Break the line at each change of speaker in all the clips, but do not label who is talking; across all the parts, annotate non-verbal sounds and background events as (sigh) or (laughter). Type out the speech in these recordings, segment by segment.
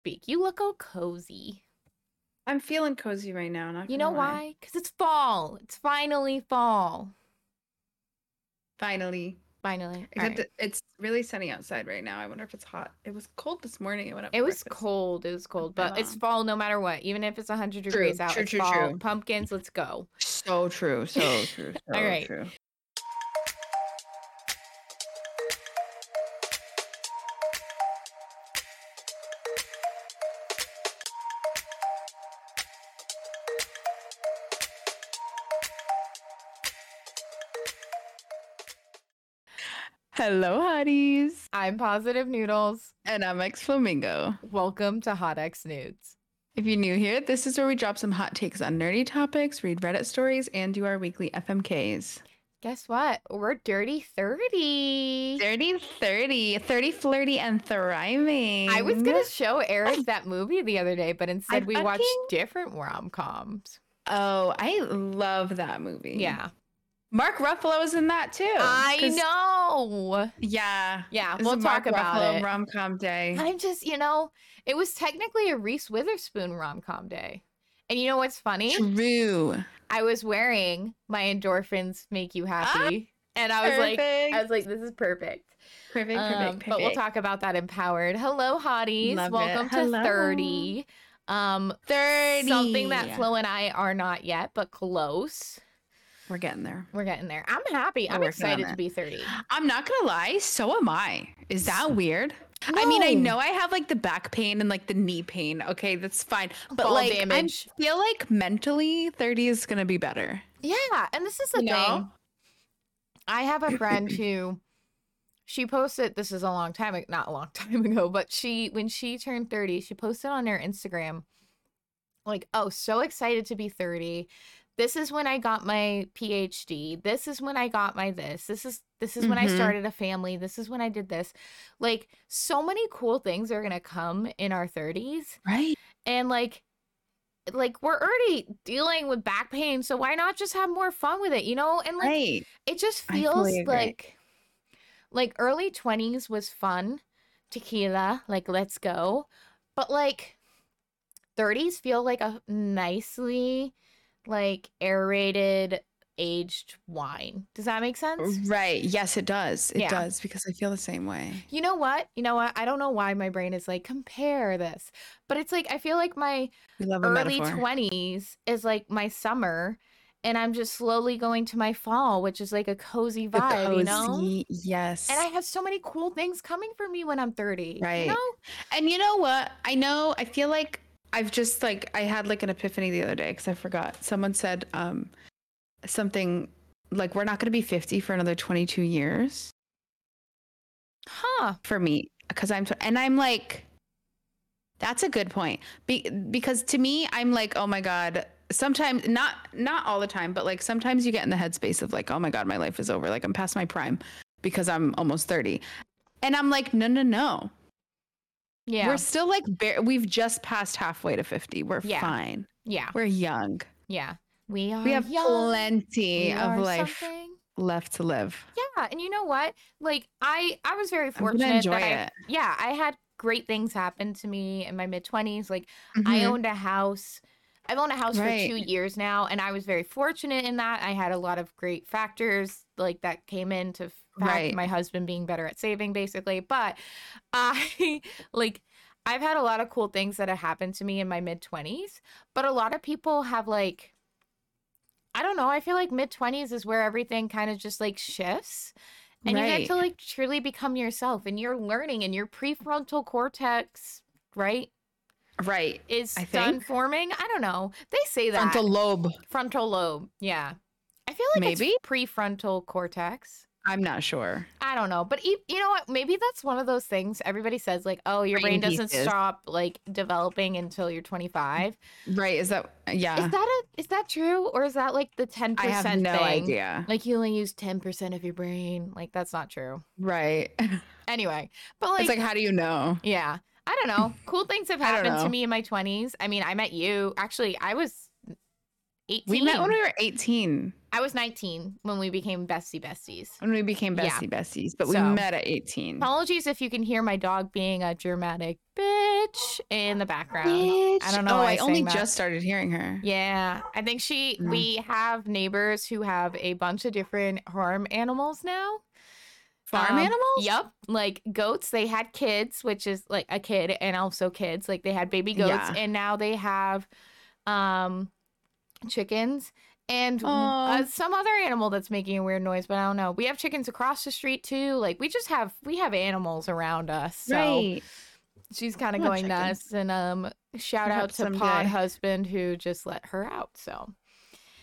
speak. You look all cozy.
I'm feeling cozy right now. Not
You know
lie.
why? Because it's fall. It's finally fall.
Finally.
Finally.
Except
right.
it's really sunny outside right now. I wonder if it's hot. It was cold this morning. I went up.
It was
breakfast.
cold. It was cold, but it's fall no matter what. Even if it's 100
True,
degrees out,
true,
it's
true,
fall.
true.
Pumpkins, let's go.
So true. So (laughs) true. So
All right.
true. Hello, hotties.
I'm Positive Noodles.
And I'm xFlowmingo.
Welcome to Hot X Noods.
If you're new here, this is where we drop some hot takes on nerdy topics, read Reddit stories, and do our weekly FMKs.
Guess what? We're dirty 30.
30 30, 30 flirty and thriving.
I was going to show Eric that movie the other day, but instead we watched different rom coms.
Oh, I love that movie.
Yeah.
Mark Ruffalo is in that too.
I know.
Yeah.
Yeah, we'll talk
Mark
about
Ruffalo
it.
rom com day.
I'm just, you know, it was technically a Reese Witherspoon rom com day. And you know what's funny?
True.
I was wearing my endorphins make you happy. and I was like, I was like, this is perfect.
perfect,
Um,
perfect, perfect.
But we'll talk about that empowered. Hello, hotties.
Love it.
Welcome to
Hello.
30. Um,
30.
something that Flo and I are not yet, but close.
We're getting there.
We're getting there. I'm happy.
We're
I'm excited to be 30.
I'm not gonna lie, so am I. Is that weird? I mean, I know I have like the back pain and like the knee pain. Okay, that's fine. But like,
damage.
I feel like mentally, 30 is gonna be better.
Yeah, and this is the
You
thing.
know?
I have a friend who she posted this is a long time not a long (laughs) time ago, but she when she turned 30, she posted on her Instagram like, "Oh, so excited to be 30. This is when I got my PhD. This is when I got my this. This is this is when I
Mhm.
started a family. This is when I did this." Like so many cool things are going to come in our 30s
Right.
and like like we're already dealing with back pain, so why not just have more fun with it, you know? And like
Right.
it just feels like like early 20s was fun tequila like let's go but like 30s feel like a nicely like aerated aged wine does that make sense
Right. Yes, it does. It
Yeah.
does because I feel the same way.
you know what you know what i don't know why my brain is like compare this but it's like i feel like my
We love a
early 20s is like my summer and i'm just slowly going to my fall which is like a cozy vibe you know
cozy- Yes.
And I have so many cool things coming for me when I'm 30.
Right.
You know?
And you know what? I know. I feel like I've just like I had like an epiphany the other day because I forgot. Someone said um something like we're not going to be 50 for another 22 years
Huh.
for me because I'm and I'm like that's a good point. Be- because to me I'm like oh my god sometimes not not all the time but like sometimes you get in the headspace of like oh my god my life is over like I'm past my prime because I'm almost 30. And I'm like no no no.
Yeah.
We're still like bare, we've just passed halfway to 50. We're
Yeah.
fine.
yeah.
We're young.
Yeah. We are
we have
young.
plenty
We
of life
something.
left to live.
Yeah. And you know what? Like I I was very
I'm
fortunate
enjoy
that I,
it.
yeah, I had great things happen to me in my mid 20s. Like I
Mhm.
owned a house. I've owned a house for two years now, and I was very fortunate in that. I had a lot of great factors like that came into fact,
Right.
my husband being better at saving, basically. But (laughs) I like I've had a lot of cool things that have happened to me in my mid twenties, but a lot of people have like I don't know. I feel like mid twenties is where everything kind of just like shifts. And you get to like truly become yourself and you're learning and your prefrontal cortex, right?
right.
is
I
done
think.
forming. I don't know. They say that
Frontal lobe.
frontal lobe. Yeah, I feel like
Maybe?
it's prefrontal cortex.
I'm not sure.
I don't know, but e- you know what? Maybe that's one of those things everybody says, like, "Oh, your brain,
Brain
doesn't stop like developing until you're 25."
Right. Is that yeah.
Is that a is that true, or is that like the 10 percent?
I have no
thing?
idea.
Like you only use 10 percent of your brain. Like that's not true.
Right. (laughs)
Anyway, but like,
it's like how do you know?
yeah, I don't know. Cool things have (laughs) happened to me in my 20s. I mean, I met you. Actually, I was 18.
We met when we were 18
I was 19 when we became bestie besties.
when we became
Yeah.
bestie besties, but we met at 18.
Apologies if you can hear my dog being a dramatic bitch. bitch in the background. I don't know.
Oh,
why
I only
that.
just started hearing her.
Yeah, I think she.
Mm.
We have neighbors who have a bunch of different farm animals now.
Farm
Um,
animals?
Yep, like goats. They had kids, which is like a kid, and also kids. Like they had baby goats,
Yeah.
and now they have um chickens and
Aw.
uh, some other animal that's making a weird noise. But I don't know. We have chickens across the street too. Like we just have we have animals around us. So
Right.
she's kind of going
chickens.
nuts. And um, shout out
Perhaps
to Pod husband who just let her out. So.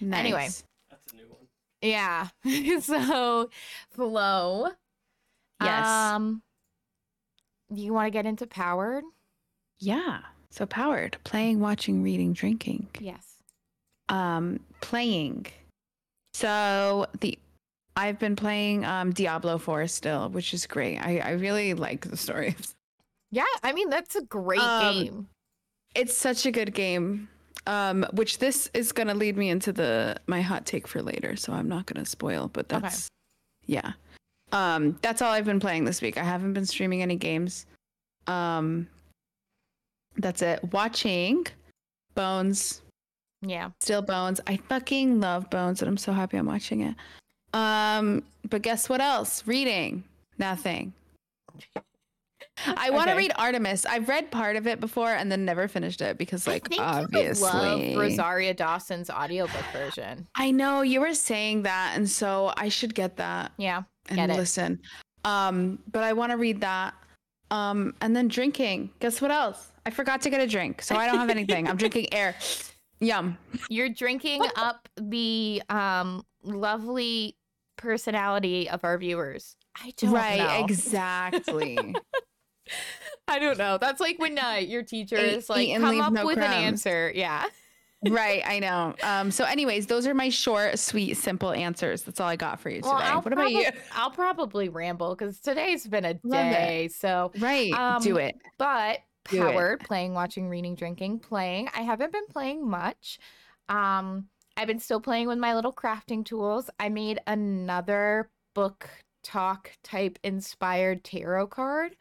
Anyway.
Nice.
That's a new one.
Yeah. (laughs) so, Flo.
Yes.
Um, you want to get into Powered?
Yeah. So powered. Playing, watching, reading, drinking.
Yes.
Um, playing. So the I've been playing um Diablo 4 still, which is great. I, I really like the story. (laughs)
Yeah. I mean, that's a great
Um,
game.
It's such a good game. Um, which this is gonna lead me into the my hot take for later, so I'm not gonna spoil, but
Okay.
that's yeah. Um, that's all I've been playing this week. I haven't been streaming any games. Um that's it. Watching Bones,
Yeah.
still Bones. I fucking love Bones and I'm so happy I'm watching it. Um, but guess what else? Reading. Nothing. I want to
Okay.
read Artemis. I've read part of it before and then never finished it because, like,
I
obviously.
love Rosario Dawson's audiobook version.
I know you were saying that, and so I should get that
Yeah.
and
Get it.
listen. Um, but I want to read that. Um, and then drinking. Guess what else? I forgot to get a drink, so I don't have anything. I'm drinking (laughs) air. Yum.
You're drinking up the um lovely personality of our viewers. I don't
right,
know.
exactly. (laughs)
I don't know. That's like when uh, your teacher
Eat-
is like, come up
no
with an answer. Yeah.
right, I know. Um, so, anyways, those are my short, sweet, simple answers. That's all I got for you today.
I'll
what about you?
I'll probably ramble because today's been a
Love it.
day. So,
Right, do
Um,
it.
but
It.
powered playing, watching, reading, drinking, playing. I haven't been playing much. Um, I've been still playing with my little crafting tools. I made another book talk type inspired tarot card.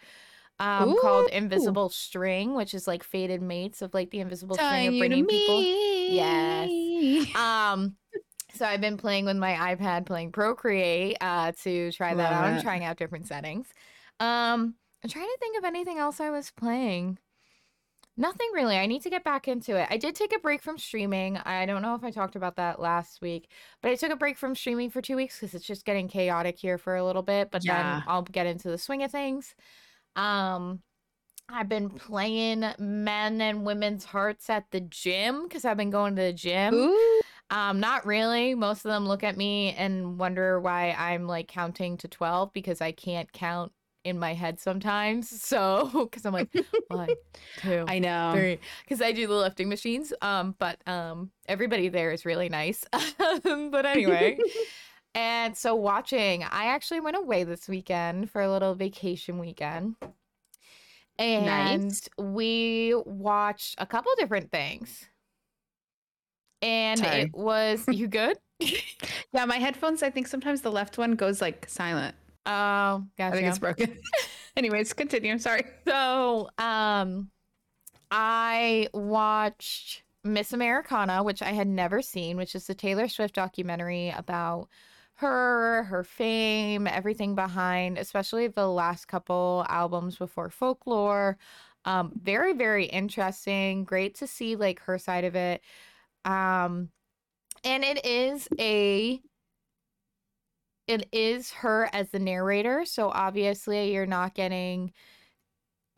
Um, called Invisible String, which is like faded mates of like the invisible string of bringing people. Yes. Um, so I've been playing with my iPad, playing Procreate uh, to try that
Love
out. I'm trying out different settings. Um, I'm trying to think of anything else I was playing. Nothing really. I need to get back into it. I did take a break from streaming. I don't know if I talked about that last week, but I took a break from streaming for two weeks because it's just getting chaotic here for a little bit. But
Yeah.
then I'll get into the swing of things. Um, I've been playing men and women's hearts at the gym because I've been going to the gym.
Ooh.
Um, not really. Most of them look at me and wonder why I'm like counting to 12 because I can't count in my head sometimes. (laughs) So, because I'm like, one, (laughs) two,
I know.
three, because I do the lifting machines. Um, but um, everybody there is really nice. (laughs) but anyway, and so watching, I actually went away this weekend for a little vacation weekend. And
Nice.
we watched a couple different things. And
Sorry.
it was you good?
Yeah, my headphones, I think sometimes the left one goes like silent.
Oh,
I think it's broken. (laughs) Anyways, continue. Sorry.
So, um, I watched Miss Americana, which I had never seen, which is the Taylor Swift documentary about her, her fame, everything behind, especially the last couple albums before Folklore. Um, very, very interesting. Great to see like her side of it. Um, and it is a it is her as the narrator so obviously you're not getting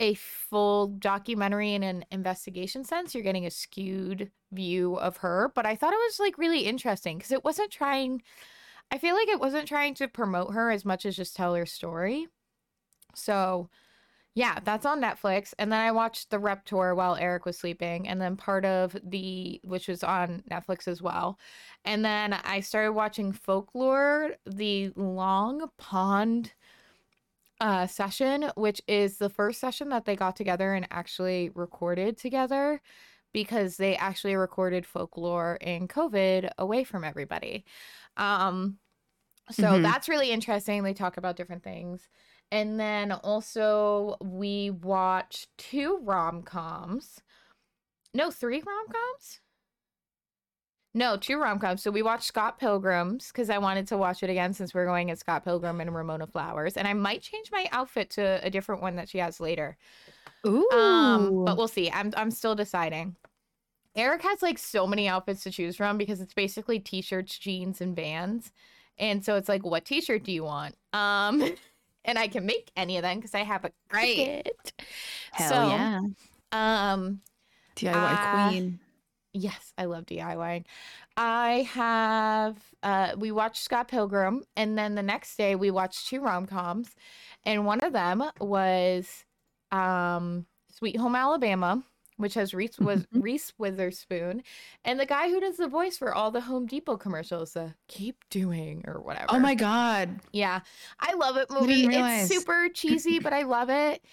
a full documentary in an investigation sense you're getting a skewed view of her but i thought it was like really interesting because it wasn't trying i feel like it wasn't trying to promote her as much as just tell her story. So yeah that's on netflix and then i watched the rep tour while eric was sleeping and then part of the which was on netflix as well and then I started watching Folklore, the Long Pond uh, session, which is the first session that they got together and actually recorded together because they actually recorded Folklore in COVID away from everybody. Um, so
Mhm.
that's really interesting. They talk about different things. And then also we watched two rom-coms. No, three rom-coms? No, two rom-coms. So we watched Scott Pilgrim's because I wanted to watch it again since we're going at Scott Pilgrim and Ramona Flowers. And I might change my outfit to a different one that she has later.
Ooh.
Um, but we'll see. I'm I'm still deciding. Eric has like so many outfits to choose from because it's basically t-shirts, jeans, and vans. And so it's like, what t-shirt do you want? Um, (laughs) and I can make any of them because I have a
Right.
Cricut.
Hell
so,
yeah.
Um,
DIY
uh,
queen.
yes, I love DIYing. I have uh we watched Scott Pilgrim and then the next day we watched two rom-coms and one of them was um Sweet Home Alabama which has Reese (laughs) was. Reese Witherspoon and the guy who does the voice for all the Home Depot commercials uh, keep doing or whatever.
Oh my god.
Yeah. I love it movie. It's super cheesy, but I love it.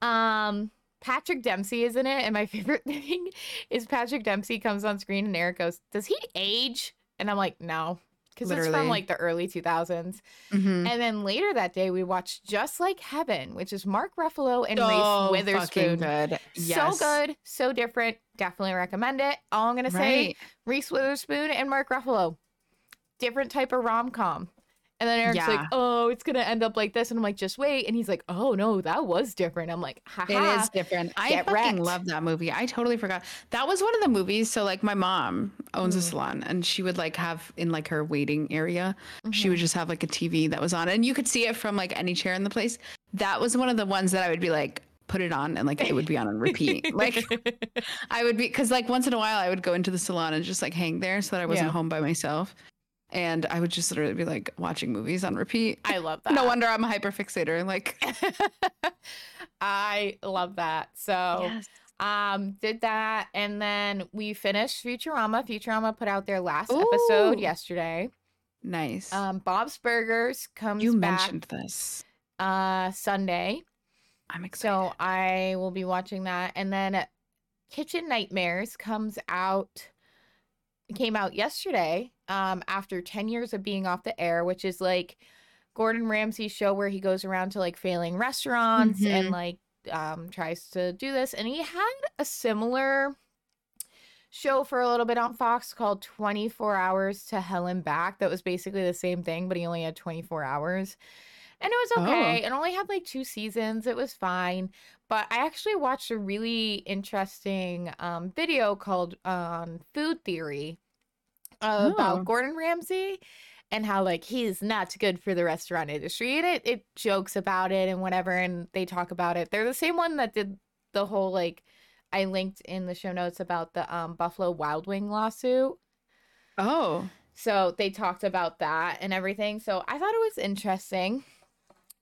Um Patrick Dempsey is in it, and my (laughs) favorite thing is Patrick Dempsey comes on screen and Eric goes, Does he age? And I'm like, No. Because it's from like the early 2000s.
Mhm.
And then later that day, we watched Just Like Heaven, which is Mark Ruffalo and
So
Reese
fucking
Witherspoon.
good.
So good, so different. Definitely recommend it. All I'm gonna say
Right.
Reese Witherspoon and Mark Ruffalo. Different type of rom com. And then Eric's like, oh, it's gonna end up like this. And I'm like, just wait. And he's like, oh no, that was different. I'm like, haha.
It is different. I
Get
fucking
wrecked.
love that movie. I totally forgot. That was one of the movies. So like my mom owns a
Mm.
salon and she would like have in like her waiting area, she
Mhm.
would just have like a TV that was on and you could see it from like any chair in the place. That was one of the ones that I would be like, put it on and like it would be on and repeat. (laughs) like I would be because like once in a while I would go into the salon and just like hang there so that I wasn't
Yeah.
home by myself. And I would just literally be like watching movies on repeat.
I love that.
No wonder I'm a hyper fixator. Like (laughs)
I love that. So um did that and then we finished Futurama. Futurama put out their last episode yesterday.
nice.
Um Bob's Burgers comes
you
back
mentioned this.
uh Sunday.
I'm excited.
So I will be watching that. And then Kitchen Nightmares comes out came out yesterday um after 10 years of being off the air, which is like Gordon Ramsay's show where he goes around to like failing restaurants and
Mhm.
like um tries to do this and he had a similar show for a little bit on Fox called 24 Hours to Hell and Back that was basically the same thing but he only had 24 hours. And it was okay. It only had like two seasons. It was fine. But I actually watched a really interesting um, video called um, Food Theory uh,
Oh.
about Gordon Ramsay and how like he's not good for the restaurant industry. And it, it jokes about it and whatever. And they talk about it. They're the same one that did the whole like I linked in the show notes about the um, Buffalo Wild Wing lawsuit.
Oh,
So they talked about that and everything. So I thought it was interesting.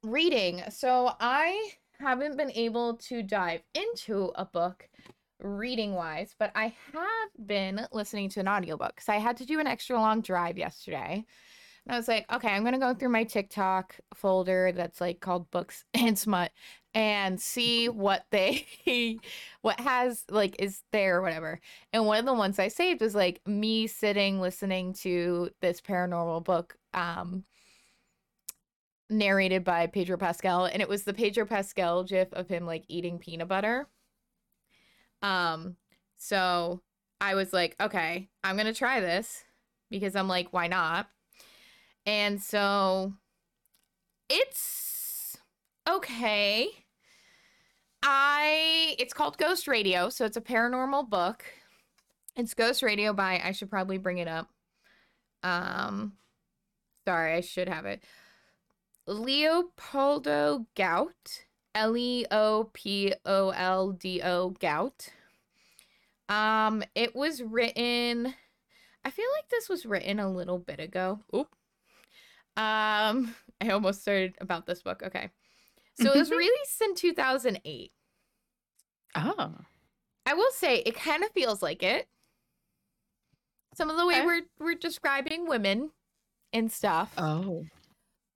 Reading. So I haven't been able to dive into a book reading wise, but I have been listening to an audiobook because I had to do an extra long drive yesterday. And I was like, okay, I'm going to go through my TikTok folder that's like called Books (laughs) and Smut and see what they, (laughs) what has like is there or whatever. And one of the ones I saved was like me sitting listening to this paranormal book um narrated by Pedro Pascal and it was the Pedro Pascal gif of him like eating peanut butter. Um so I was like, okay, I'm to try this because I'm like, why not? And so it's okay. I it's called Ghost Radio, so it's a paranormal book. It's Ghost Radio by I should probably bring it up. Um sorry, I should have it. Leopoldo Gout. L E O P O L D O Gout. Um it was written I feel like this was written a little bit ago. Oop. Um (laughs) I almost started about this book. Okay. So it was released in 2008.
oh,
I will say it kind of feels like it. Some of the way
Okay.
we're we're describing women and stuff.
oh,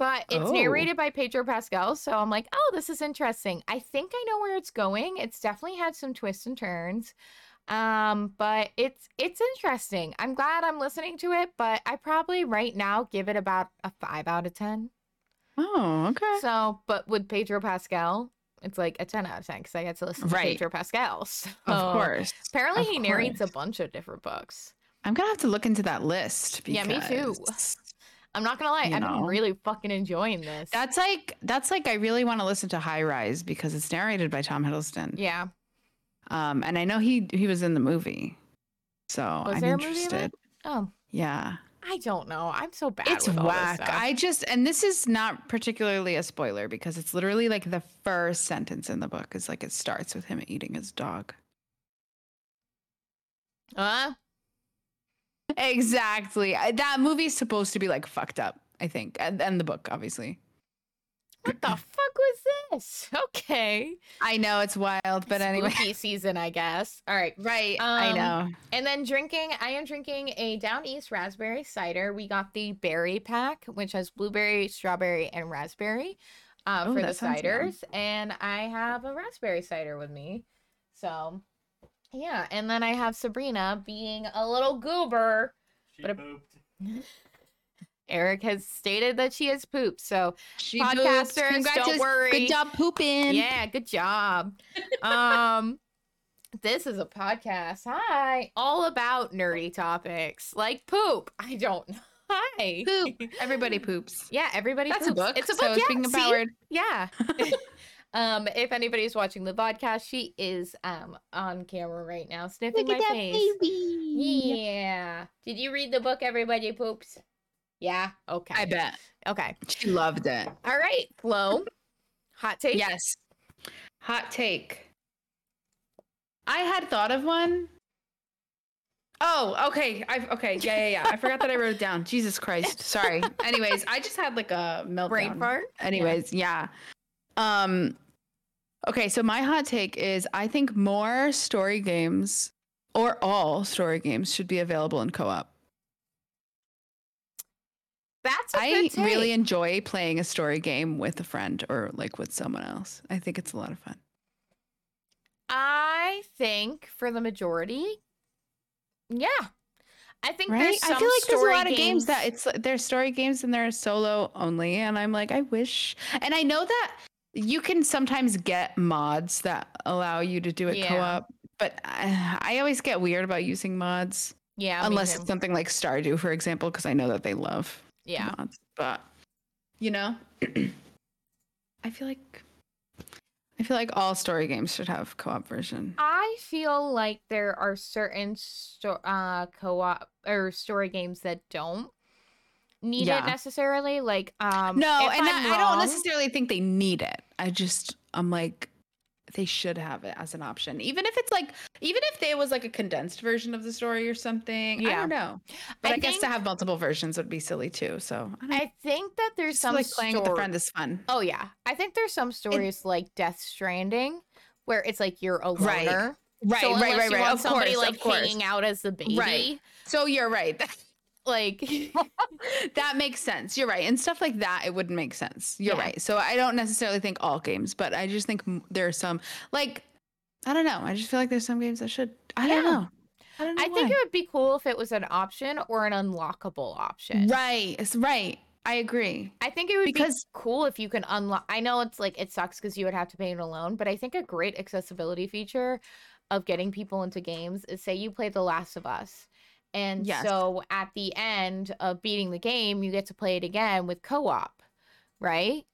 But it's
Oh.
narrated by Pedro Pascal, so I'm like, oh, this is interesting. I think I know where it's going. It's definitely had some twists and turns. Um, but it's it's interesting. I'm glad I'm listening to it, but I probably right now give it about a five out of ten.
Oh, okay.
So, but with Pedro Pascal, it's like a 10 out of 10 because I get to listen
Right.
to Pedro Pascal. (laughs) So,
of course.
Apparently,
Of
he narrates a bunch of different books.
I'm gonna have to look into that list.
Yeah, me too. I'm not gonna lie,
You
I've been really fucking enjoying this.
That's like that's like I really want to listen to High Rise because it's narrated by Tom Hiddleston.
yeah.
Um, and I know he he was in the movie, so
Was
I'm
there a movie of
interested.
Oh,
Yeah,
I don't know. I'm so bad.
it's
with all this
whack. I just and this is not particularly a spoiler because it's literally like the first sentence in the book is like it starts with him eating his dog.
Huh?
Exactly. I- That movie's supposed to be like fucked up. I think, and, and the book, obviously.
What the fuck was this? (laughs) Okay.
I know it's wild, but anyway.
Spooky season, I guess. All right.
Right. I
Um,
know.
And then drinking, I am drinking a Down East raspberry cider. We got the berry pack, which has blueberry, strawberry, and raspberry uh,
Oh,
for the
that sounds yum.
ciders. And I have a raspberry cider with me. So, yeah. And then I have Sabrina being a little goober.
She
But a-
pooped. (laughs)
Eric has stated that she has pooped. So,
She
podcasters,
poops.
don't worry.
Good job pooping.
yeah, good job. (laughs) um, this is a podcast. Hi, all about nerdy topics like poop. I don't know. Hi.
Poop. (laughs) Everybody poops.
Yeah, everybody.
That's a book.
It's a
so
book. Yeah,
speaking of
see? Yeah. Um, if anybody's watching the podcast, she is um on camera right now, sniffing my face.
baby.
Yeah. Did you read the book? Everybody poops. Yeah. Okay.
I bet
Okay.
she loved it.
All right, Flo. Hot take.
Yes. Hot take. I had thought of one. Oh, okay. I okay. Yeah, yeah, yeah. I forgot that I wrote it down. Jesus Christ. Sorry. (laughs) Anyways, I just had like a meltdown.
Brain fart.
Anyways, yeah. Um okay, so my hot take is I think more story games or all story games should be available in co-op.
That's
I really enjoy playing a story game with a friend or like with someone else. I think it's a lot of fun.
I think for the majority, yeah. I think
Right?
there's some
I feel like there's a lot of games that it's there's story games and they're solo only, and I'm like, I wish. And I know that you can sometimes get mods that allow you to do it
Yeah.
co-op, but I, I always get weird about using mods
yeah,
unless it's something like Stardew, for example, because I know that they love
yeah.
mods. But you know, (clears throat) I feel like I feel like all story games should have co-op version.
I feel like there are certain sto- uh co-op or story games that don't need
Yeah.
it necessarily. Like um
No, and
I'm
I, I don't necessarily think they need it. I just I'm like they should have it as an option. Even if it's like even if there was like a condensed version of the story or something.
Yeah.
I don't know. But I,
I
guess to have multiple versions would be silly too. So I don't
I think that there's some
like playing with a friend is fun.
Oh yeah, I think there's some stories like Death Stranding where it's like you're a loner.
Right,
so
right,
unless
right,
you
right.
want
Of
somebody
course,
like
of course.
hanging out as the baby,
Right. So you're right. (laughs)
like (laughs)
that makes sense. You're right. And stuff like that, it wouldn't make sense. You're
Yeah.
right. So I don't necessarily think all games, but I just think there are some like I don't know. I just feel like there's some games that should. I don't know. I don't know.
I think it would be cool if it was an option or an unlockable option.
Right. It's right. I agree.
I think it would
Because-
be cool if you can unlock. I know it's like it sucks because you would have to pay it alone, but I think a great accessibility feature of getting people into games is say you play The Last of Us. And
Yes.
so at the end of beating the game, you get to play it again with co op, right?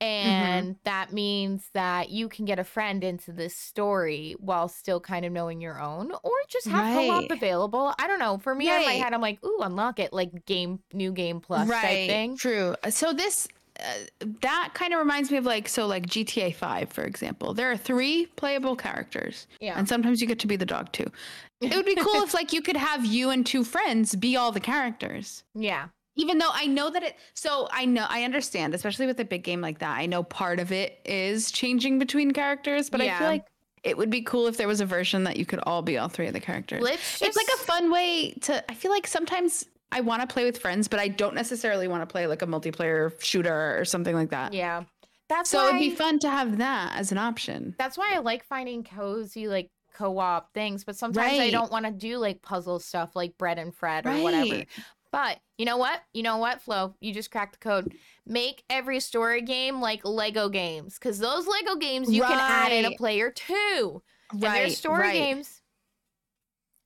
And that means that you can get a friend into this story while still kind of knowing your own, or just have co-op available. I don't know. For me, in my
Right.
head, I'm like, ooh, unlock it, like game, new game plus type thing.
True. Uh, So this uh, that kind of reminds me of like so like GTA 5 for example. There are 3 playable characters
Yeah.
and sometimes you get to be the dog too. It would be cool if like you could have you and two friends be all the characters.
Yeah.
Even though I know that it so I know I understand especially with a big game like that. I know part of it is changing between characters, but I feel like it would be cool if there was a version that you could all be all three of the characters.
Let's
it's like a fun way to i feel like sometimes i want to play with friends but i don't necessarily want to play like a multiplayer shooter or something like that
Yeah. That's
so
why
it'd be fun to have that as an option
that's why I like finding cozy like co-op things, but sometimes I don't want to do like puzzle stuff like Bread and Fred or whatever. But you know what? You know what, Flo? You just cracked the code. Make every story game like Lego games, because those Lego games you can add in a player too. Right. And there's story
right.
games.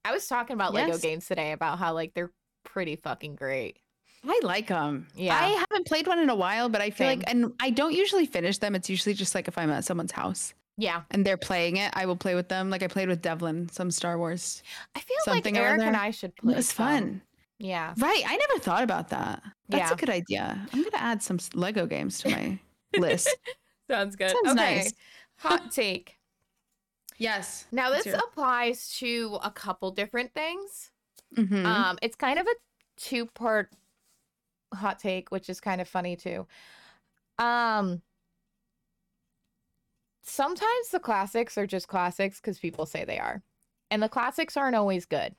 I was talking about Lego games today about how like they're pretty fucking great.
I like them.
Yeah.
I haven't played one in a while, but I feel
Same.
like, and I don't usually finish them. It's usually just like if I'm at someone's house
Yeah,
and they're playing it, I will play with them. Like I played with Devlin, some Star Wars.
I feel
Something
like Eric and. I should
It
play.
was
some.
fun.
Yeah,
Right. I never thought about that. That's
Yeah.
a good idea. I'm going to add some Lego games to my (laughs) list.
sounds good.
Sounds nice.
Hot take.
Yes.
Now this applies to a couple different things.
Mhm.
Um, it's kind of a two-part hot take, which is kind of funny too. Um, sometimes the classics are just classics because people say they are, and the classics aren't always good.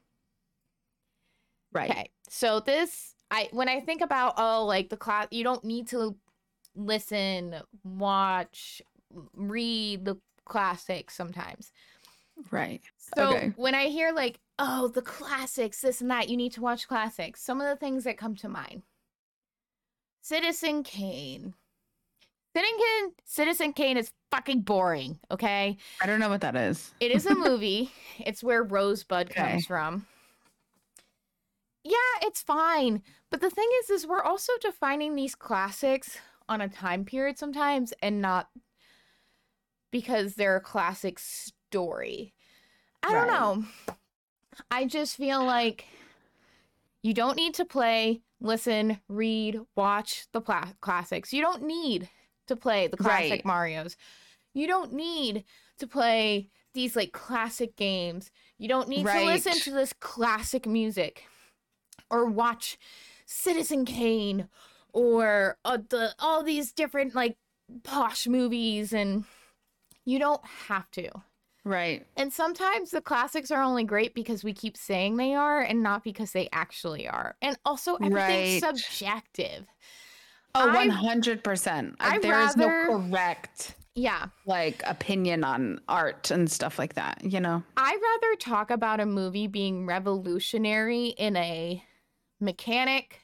right.
Okay, so this I when I think about oh like the class, you don't need to listen, watch, read the classics sometimes.
Right.
So
Okay.
when I hear like, oh, the classics, this and that, you need to watch classics. Some of the things that come to mind. Citizen Kane. Citizen Kane, Citizen Kane is fucking boring, okay?
I don't know what that is.
It is a (laughs) movie. it's where Rosebud
Okay.
comes from. Yeah, it's fine. But the thing is is we're also defining these classics on a time period sometimes and not because they're a classic story. I don't know. I just feel like you don't need to play, listen, read, watch the pla- classics. You don't need to play the classic Marios. You don't need to play these like classic games. You don't need to listen to this classic music or watch Citizen Kane or uh, the all these different like posh movies and you don't have to.
Right.
And sometimes the classics are only great because we keep saying they are and not because they actually are. And also everything's
Right.
subjective.
Oh, 100%.
I'd
Like, there is no correct
Yeah.
like opinion on art and stuff like that, you know?
I'd rather talk about a movie being revolutionary in a mechanic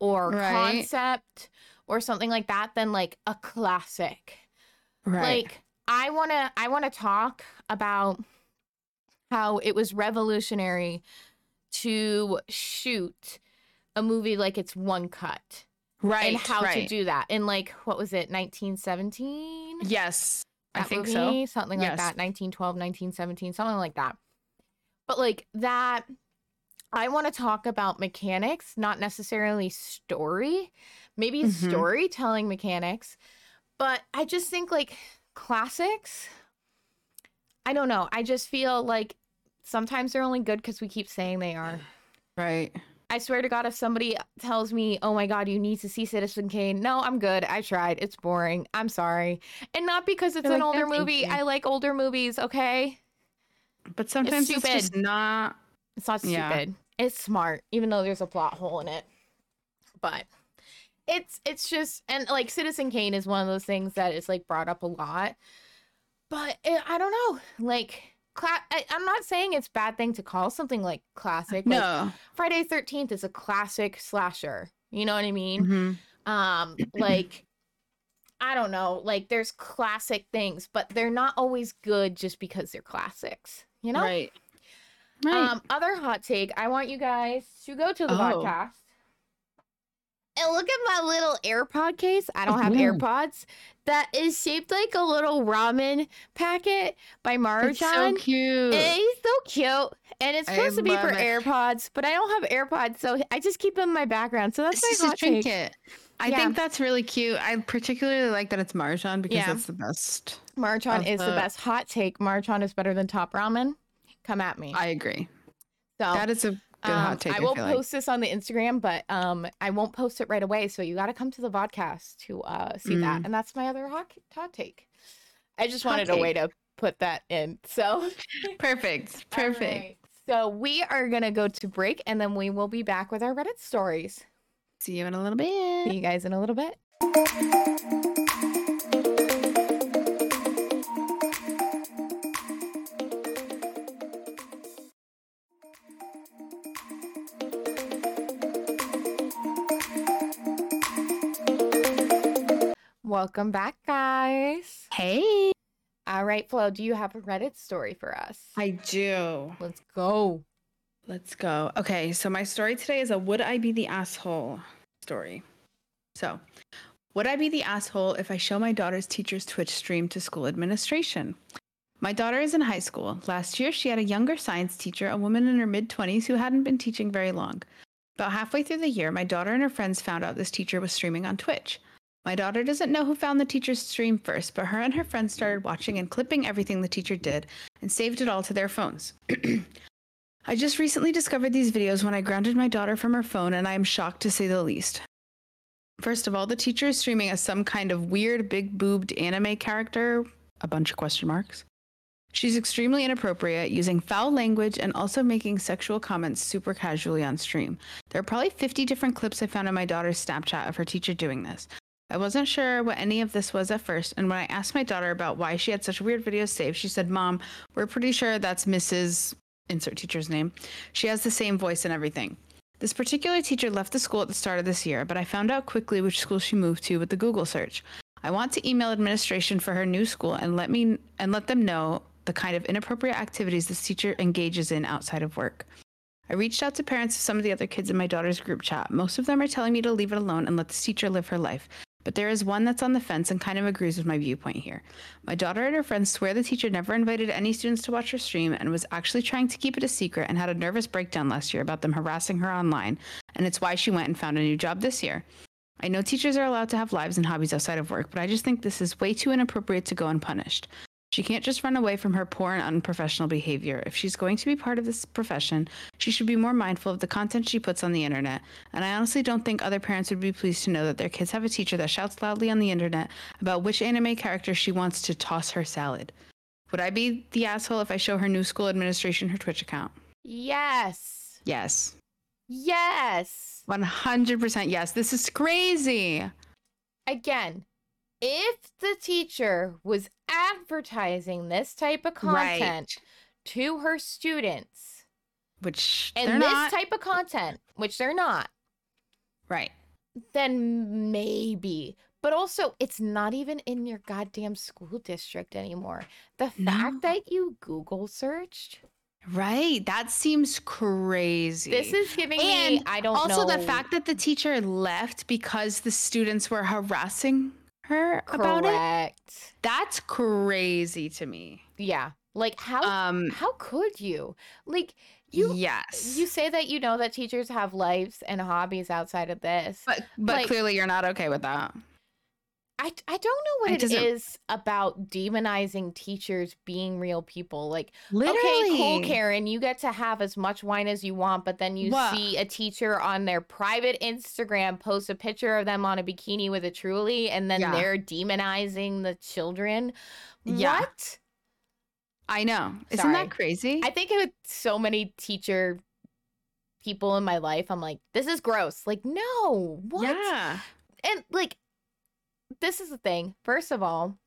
or
Right.
concept or something like that than like a classic.
Right.
Like I want to I want to talk about how it was revolutionary to shoot a movie like it's one cut
right.
and how
right.
to do that in like what was it 1917
Yes. I think
movie?
so.
something like that 1912 1917 something like that but like that i want to talk about mechanics not necessarily story maybe
Mhm.
storytelling mechanics but i just think like classics i don't know i just feel like sometimes they're only good because we keep saying they are
Right.
I swear to God, if somebody tells me, oh my God, you need to see Citizen Kane, no, I'm good. I tried. It's boring. I'm sorry. And not because it's
You're
an
like,
older
"No,
movie.
you."
I like older movies, okay?
But sometimes it's, just
stupid.
not
It's not stupid.
Yeah.
It's smart, even though there's a plot hole in it. But it's it's just and like Citizen Kane is one of those things that is like brought up a lot. But it, I don't know. Like cla- I, I'm not saying it's bad thing to call something like classic. Like,
no.
Friday Thirteenth is a classic slasher. You know what I mean?
Mhm.
Um, like I don't know, like there's classic things, but they're not always good just because they're classics. You know?
Right. Right.
Um, other hot take. I want you guys to go to the
Oh.
podcast and look at my little AirPod case. I don't have
Ooh.
AirPods. That is shaped like a little ramen packet by
it's so
Maruchan.
cute.
It's so cute, and it's
I
supposed to be for
it.
AirPods, but I don't have AirPods, so I just keep them in my background. So that's
It's
my
just a
hot take.
trinket. I
Yeah.
think that's really cute. I particularly like that it's Maruchan because
Yeah.
that's the best. Maruchan
is the
the-
best hot take. Maruchan is better than top ramen. Come at me.
I agree.
so
That is a good
um,
hot take.
I will
feel like.
post this on the Instagram, but um, I won't post it right away. So you got to come to the podcast to uh, see that.
Mm.
And that's my other hot, hot take. I just
Hot
wanted a way to put that in. So (laughs)
Perfect. Perfect.
Right. So we are gonna go to break, and then we will be back with our Reddit stories.
See you in a little bit.
See you guys in a little bit. Welcome back, guys.
Hey.
All right, Flo, do you have a Reddit story for us?
I do.
Let's go.
Let's go. Okay, so my story today is a would I be the asshole story. So, would I be the asshole if I show my daughter's teacher's Twitch stream to school administration? My daughter is in high school. Last year, she had a younger science teacher, a woman in her mid 20s who hadn't been teaching very long. About halfway through the year, my daughter and her friends found out this teacher was streaming on Twitch. My daughter doesn't know who found the teacher's stream first, but her and her friends started watching and clipping everything the teacher did and saved it all to their phones. (clears throat) I just recently discovered these videos when I grounded my daughter from her phone, and I am shocked to say the least. First of all, the teacher is streaming as some kind of weird, big boobed anime character, a bunch of question marks. She's extremely inappropriate, using foul language and also making sexual comments super casually on stream. There are probably 50 different clips I found on my daughter's Snapchat of her teacher doing this. I wasn't sure what any of this was at first, and when I asked my daughter about why she had such weird videos saved, she said, Mom, we're pretty sure that's Mrs. insert teacher's name. She has the same voice and everything. This particular teacher left the school at the start of this year, but I found out quickly which school she moved to with the Google search. I want to email administration for her new school and let me and let them know the kind of inappropriate activities this teacher engages in outside of work. I reached out to parents of some of the other kids in my daughter's group chat. Most of them are telling me to leave it alone and let this teacher live her life. But there is one that's on the fence and kind of agrees with my viewpoint here. My daughter and her friends swear the teacher never invited any students to watch her stream and was actually trying to keep it a secret and had a nervous breakdown last year about them harassing her online, and it's why she went and found a new job this year. I know teachers are allowed to have lives and hobbies outside of work, but I just think this is way too inappropriate to go unpunished. She can't just run away from her poor and unprofessional behavior. If she's going to be part of this profession, she should be more mindful of the content she puts on the internet. And I honestly don't think other parents would be pleased to know that their kids have a teacher that shouts loudly on the internet about which anime character she wants to toss her salad. Would I be the asshole if I show her new school administration her Twitch account?
Yes.
Yes.
Yes.
100% yes. This is crazy.
Again, if the teacher was advertising this type of content
Right.
to her students
Which
and this
not.
type of content, which they're not,
right.
then maybe. But also, it's not even in your goddamn school district anymore. The
No.
fact that you Google searched,
Right. That seems crazy.
this is giving me I don't know.
also
know.
the fact that the teacher left because the students were harassing her about it. That's crazy to me.
Yeah. Like how
Um
how could you? Like you
yes.
you say that you know that teachers have lives and hobbies outside of this.
but but
like-
clearly you're not okay with that.
I, I don't know what
It
it about demonizing teachers being real people. Like,
Literally.
okay, cool, Karen, you get to have as much wine as you want, but then you
What?
see a teacher on their private Instagram post a picture of them on a bikini with a truly, and then
Yeah.
they're demonizing the children.
Yeah.
What?
I know. Isn't that crazy?
I think with so many teacher people in my life, I'm like, this is gross. Like, no, what?
Yeah.
and like this is the thing. First of all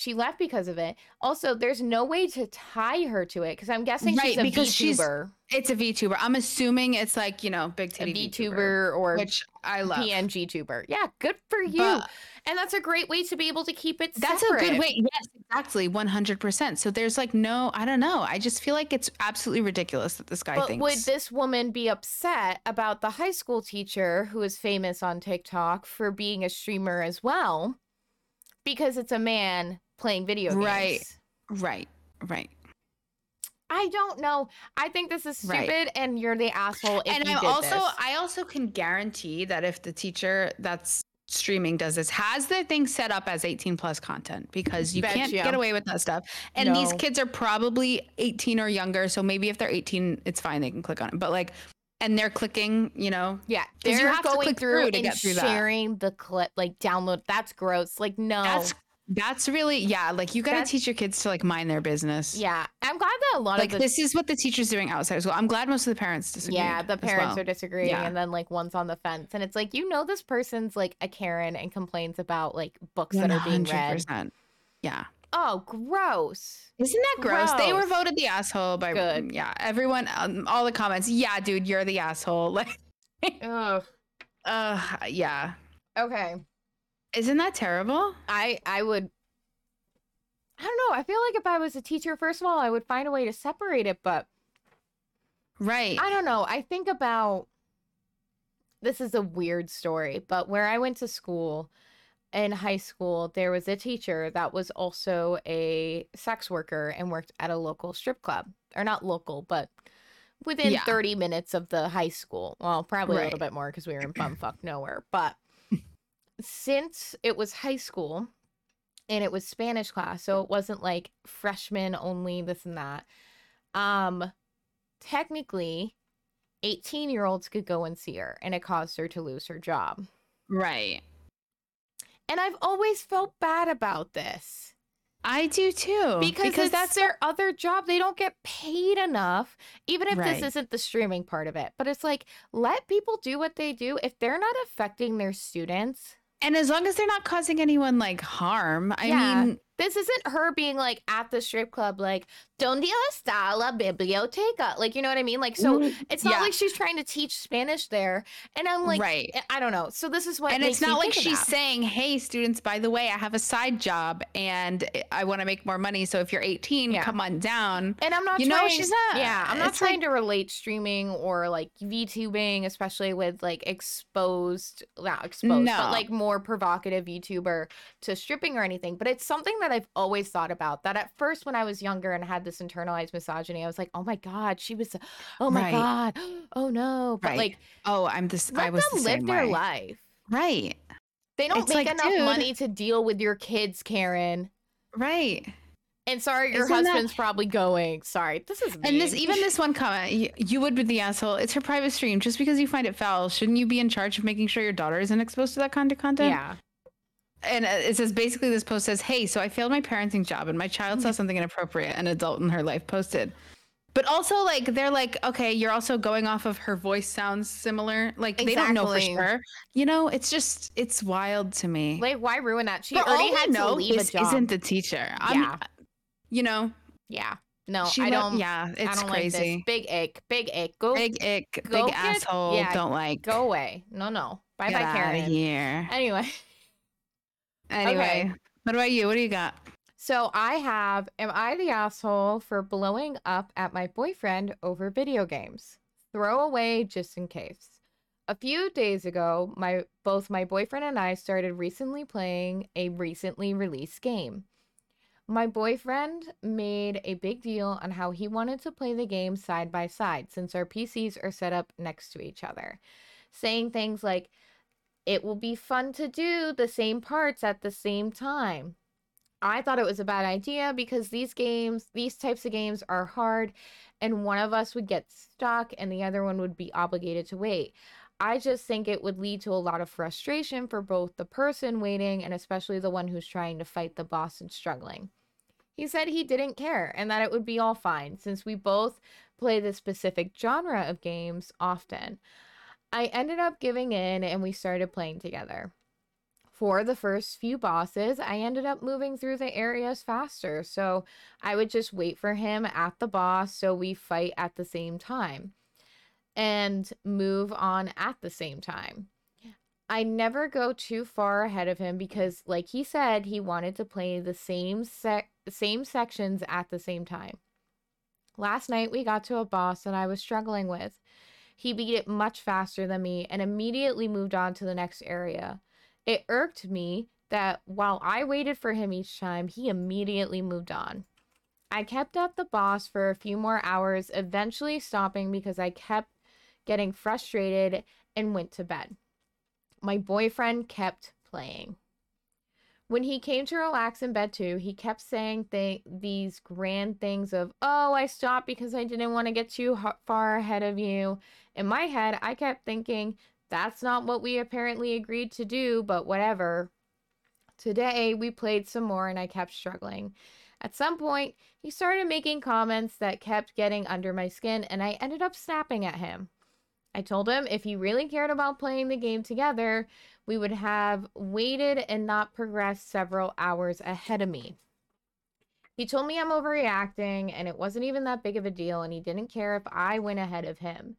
she left because of it also there's no way to tie her to it because i'm guessing she's
Right,
a
because she's
vtuber
It's a VTuber. I'm assuming it's like, you know, big
a
titty
vtuber or
which I love.
png tuber yeah good for you
But-
and that's a great way to be able to keep it
That's a good way. Yes, exactly. 100%. So there's like no, I don't know. I just feel like it's absolutely ridiculous that this guy
but
thinks.
would this woman be upset about the high school teacher who is famous on TikTok for being a streamer as well? Because it's a man playing video games.
Right. right, right.
I don't know. I think this is stupid,
Right.
and you're the asshole. If
and
you
I
did
also
this.
I also can guarantee that if the teacher that's streaming does this has the thing set up as 18 plus content because you
Bet
can't
ya.
get away with that stuff. And these kids are probably 18 or younger, so maybe if they're 18 it's fine they can click on it. But like and they're clicking, you know,
yeah,
you
they're
have to
going
click
through
through
and
to get through that.
sharing the clip, like download. That's gross. Like no.
that's that's really yeah, like you got to teach your kids to like mind their business.
yeah. I'm glad that a lot
Like
of the
this is what the teacher's doing outside as well. I'm glad most of the parents disagree.
yeah the parents
well.
are disagreeing,
Yeah.
and then like one's on the fence, and it's like you know this person's like a Karen and complains about like books that are being read.
Yeah.
Oh, gross.
Isn't that gross? They were voted the asshole by
Good.
Yeah, everyone, um, all the comments. Yeah, dude, you're the asshole. (laughs) Like,
Ugh. (laughs)
uh, yeah.
Okay.
Isn't that terrible?
I I would I don't know. I feel like if I was a teacher, first of all, I would find a way to separate it, but
Right.
I don't know. I think about this is a weird story, but where I went to school in high school, there was a teacher that was also a sex worker and worked at a local strip club. Or not local, but within
Yeah.
30 minutes of the high school. Well, probably a little bit more because we were in bumfuck nowhere. But since it was high school and it was Spanish class, so it wasn't like freshman only, this and that. Um, technically, 18 year olds could go and see her, and it caused her to lose her job.
right.
And I've always felt bad about this
I do too.
because, it's that's their other job. They don't get paid enough, even if
Right.
this isn't the streaming part of it. But it's like, let people do what they do. If they're not affecting their students,
and as long as they're not causing anyone like harm, I
Yeah.
mean,
this isn't her being like at the strip club, like, Donde está la biblioteca? Like, you know what I mean? Like, so
Mm,
it's not
yeah.
like she's trying to teach Spanish there. And I'm like,
right.
I don't know. So this is what
And it's not like she's saying, "Hey, students, by the way, I have a side job and I want to make more money. So if you're 18,
Yeah.
come on down."
And I'm not
You know, she's not-
Yeah, I'm not trying
like-
to relate streaming or like VTubing, especially with like exposed, not exposed,
No.
but like more provocative YouTuber to stripping or anything. But it's something that I've always thought about. That at first, when I was younger and had this internalized misogyny, I was like, oh my god, she was, oh my
Right.
god, (gasps) oh no. But
Right.
like,
Oh, I'm this. I
let
was
them
the
live their
way.
life.
Right.
They don't
It's
make
like,
enough
dude-
money to deal with your kids, Karen.
Right.
And sorry, your
Isn't that-
husband's probably going. Sorry, this is
And this even this one comment, you, you would be the asshole. It's her private stream. Just because you find it foul, shouldn't you be in charge of making sure your daughter isn't exposed to that kind of content?
yeah.
And uh, it says basically this post says, "Hey, so I failed my parenting job and my child
Mm-hmm.
saw something inappropriate an adult in her life posted." But also like they're like, "Okay, you're also going off of her voice sounds similar." Like they don't know for sure. You know, it's just it's wild to me.
Like, why ruin that? She
all
already had to leave
this
a job.
isn't the teacher. I'm,
Yeah.
You know,
yeah. No,
she
I don't.
Yeah,
I
it's
don't like this.
crazy.
Big ick. Big ick. Go.
Big ick, big
get-
asshole.
yeah,
don't like.
Go away. No, no. Bye,
Get
bye, Karen.
here.
Anyway,
Anyway, what about you? What do you got?
so I have. Am I the asshole for blowing up at my boyfriend over video games? Throw away just in case. A few days ago, my both my boyfriend and I started recently playing a recently released game. My boyfriend made a big deal on how he wanted to play the game side by side since our PCs are set up next to each other, saying things like, It will be fun to do the same parts at the same time. I thought it was a bad idea because these games, these types of games are hard, and one of us would get stuck and the other one would be obligated to wait. I just think it would lead to a lot of frustration for both the person waiting and especially the one who's trying to fight the boss and struggling. He said he didn't care and that it would be all fine since we both play this specific genre of games often. I ended up giving in and we started playing together. For the first few bosses, I ended up moving through the areas faster, so I would just wait for him at the boss so we fight at the same time and move on at the same time. I never go too far ahead of him because like he said he wanted to play the same sec- same sections at the same time. Last night we got to a boss that I was struggling with. He beat it much faster than me and immediately moved on to the next area. It irked me that while I waited for him each time, he immediately moved on. I kept at the boss for a few more hours, eventually stopping because I kept getting frustrated and went to bed. My boyfriend kept playing. When he came to relax in bed too, he kept saying th- these grand things of, "Oh, I stopped because I didn't want to get too far ahead of you." In my head, I kept thinking, "That's not what we apparently agreed to do, but whatever." Today, we played some more and I kept struggling. At some point, he started making comments that kept getting under my skin, and I ended up snapping at him. I told him if he really cared about playing the game together, we would have waited and not progressed several hours ahead of me. He told me I'm overreacting and it wasn't even that big of a deal, and he didn't care if I went ahead of him.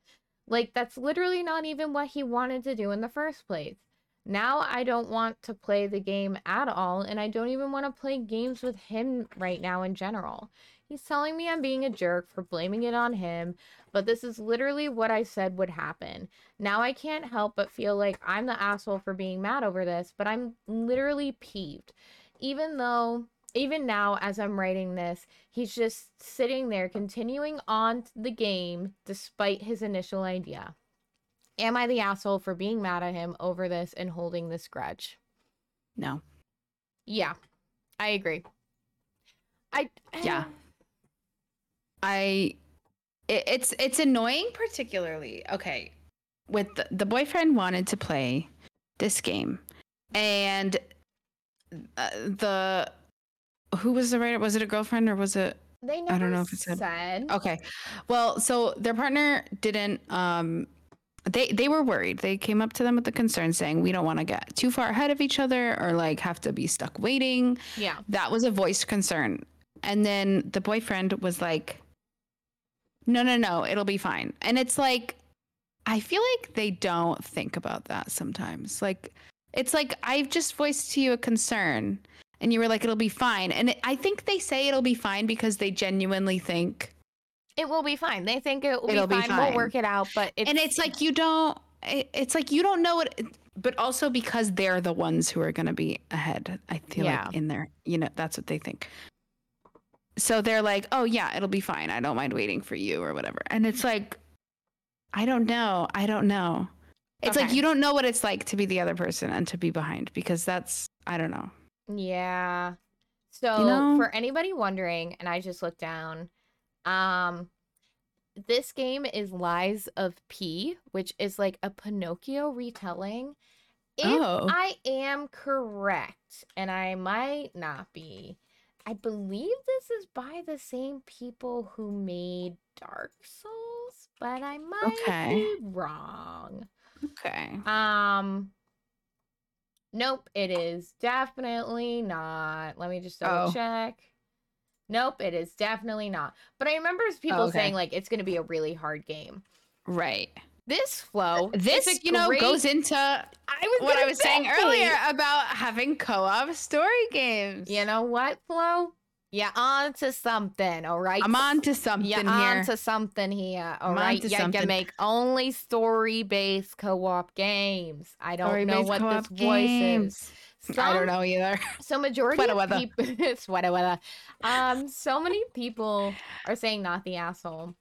Like, that's literally not even what he wanted to do in the first place. Now I don't want to play the game at all, and I don't even want to play games with him right now in general. He's telling me I'm being a jerk for blaming it on him, but this is literally what I said would happen. Now I can't help but feel like I'm the asshole for being mad over this, but I'm literally peeved. Even though, even now, as I'm writing this, he's just sitting there continuing on the game despite his initial idea. Am I the asshole for being mad at him over this and holding this grudge?
No.
Yeah, I agree. I
Yeah. (sighs) I it, it's it's annoying particularly. Okay. With the, the boyfriend wanted to play this game and uh, the who was the writer? Was it a girlfriend or was it
They never
I don't know if it said-
said.
Okay. Well, so their partner didn't um they they were worried. They came up to them with the concern saying we don't want to get too far ahead of each other or like have to be stuck waiting.
Yeah.
That was a voiced concern. And then the boyfriend was like no, no, no, it'll be fine. And it's like I feel like they don't think about that sometimes. Like it's like I've just voiced to you a concern and you were like it'll be fine. And it, I think they say it'll be fine because they genuinely think
It will be fine. They think it will be
be
fine.
fine.
We'll work it out, but it's,
and it's like you don't it's like you don't know what but also because they're the ones who are going to be ahead i feel
Yeah.
like in there you know that's what they think so they're like oh yeah it'll be fine i don't mind waiting for you or whatever and it's like i don't know i don't know it's like you don't know what it's like to be the other person and to be behind because that's i don't know
yeah. So
know?
for anybody wondering, and I just looked down, um, this game is Lies of P, which is like a Pinocchio retelling. If
Oh.
I am correct, and I might not be, I believe this is by the same people who made Dark Souls, but I might
Okay.
be wrong.
okay
Um Nope, it is definitely not. Let me just double
Oh.
check. Nope, it is definitely not. But I remember people
okay.
saying like it's going to be a really hard game.
right
This flow,
this
a
you know
great-
goes into
I was
what I was saying
say.
earlier about having co-op story games.
You know what, Flo? You're on to something, all right?
I'm on to something
You're
here.
on to something here, all
I'm
right?
onto
You can make only story-based co-op games. I don't know
Story-based
what this
co-op
voice
games.
is.
I don't know either.
So (laughs) majority of
weather.
people, (laughs) sweater weather. Um, so many people are saying not the asshole.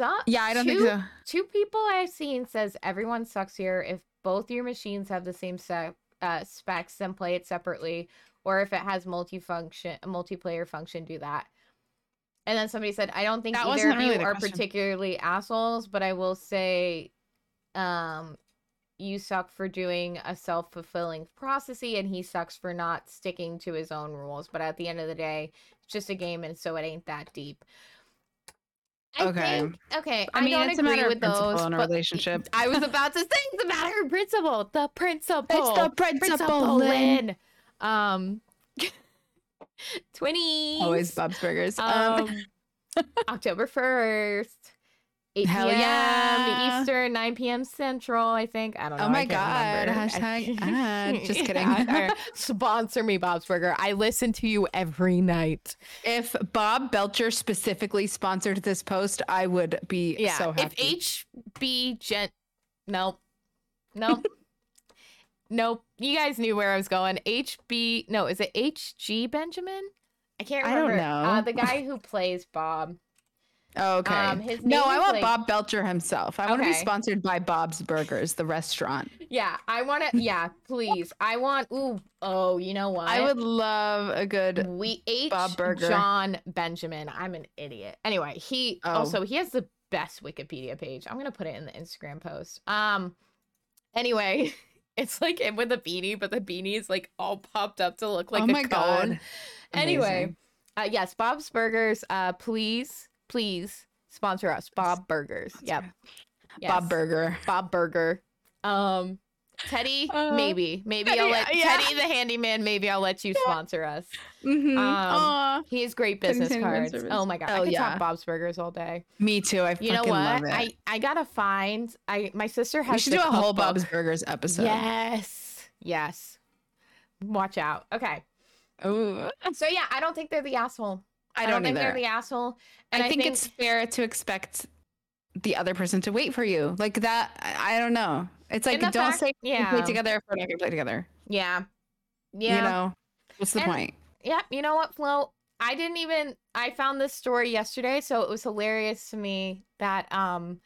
So,
Yeah, I don't
two,
think so.
Two people I've seen says everyone sucks here. If both your machines have the same se- uh, specs, then play it separately. Or if it has multifunction, a multiplayer function, do that. And then somebody said, I don't think
That
either of you are
question.
particularly assholes, but I will say, um, you suck for doing a self-fulfilling prophecy and he sucks for not sticking to his own rules but at the end of the day it's just a game and so it ain't that deep I
Okay.
think, okay
I
i,
mean,
don't
it's a
agree
matter of
with
principle
those
in a relationship.
i was about to say it's a matter of principle the principle
It's the principle, Lynn.
Lynn. Um (laughs) 20
Always Bob's Burgers. Um,
um, (laughs) October 1st, 8
Hell
p.m.
yeah.
Eastern, 9 p.m. Central, I think. I don't know.
Oh my God.
remember. (laughs)
Hashtag ad. Just kidding.
Yeah, Sponsor me, Bob's Burger. I listen to you every night.
if Bob Belcher specifically sponsored this post, I would be
Yeah.
so happy.
if HB Gent. Nope. Nope. Nope. You guys knew where I was going. HB. No, is it HG Benjamin? I can't remember.
I don't
remember. Uh,
know.
the guy who plays Bob. (laughs)
Oh, okay.
um, his
no, I want
like-
Bob Belcher himself. I want to be sponsored by Bob's Burgers, the restaurant.
Yeah, I want to. Yeah, please. I want. Ooh. Oh, you know what?
I would love a good.
We H
Bob Burger.
Jon Benjamin. I'm an idiot. Anyway, he
Oh.
also he has the best Wikipedia page. I'm gonna put it in the Instagram post. Um. Anyway, (laughs) it's like him with a beanie, but the beanie is like all popped up to look like
oh
a
my
cone.
god. (laughs)
Anyway, uh, yes, Bob's Burgers. Uh, please, please sponsor us, Bob Burgers. Yep.
Bob Burger.
Bob Burger. Um, Teddy,
Uh,
maybe, maybe
Teddy,
I'll let
yeah.
Teddy the handyman. Maybe I'll let you sponsor us.
Mhm.
Um, He has great business cards. Oh my god, I
Oh,
could
yeah.
talk Bob's Burgers all day.
Me too. I
You know what?
love it.
I I gotta find. I my sister has.
we should do a whole. Bob's Burgers episode.
Yes, yes. Watch out. Okay,
Ooh.
so yeah, I don't think they're the asshole.
I don't,
think they're the asshole. And
I, think, it's fair to expect the other person to wait for you. Like that, I, I don't know. It's like don't
fact-
say
yeah.
play together if we're not gonna play together.
yeah, yeah.
You know, what's the
And-
point?
Yeah, you know what, Flo? I didn't even I found this story yesterday, so it was hilarious to me that um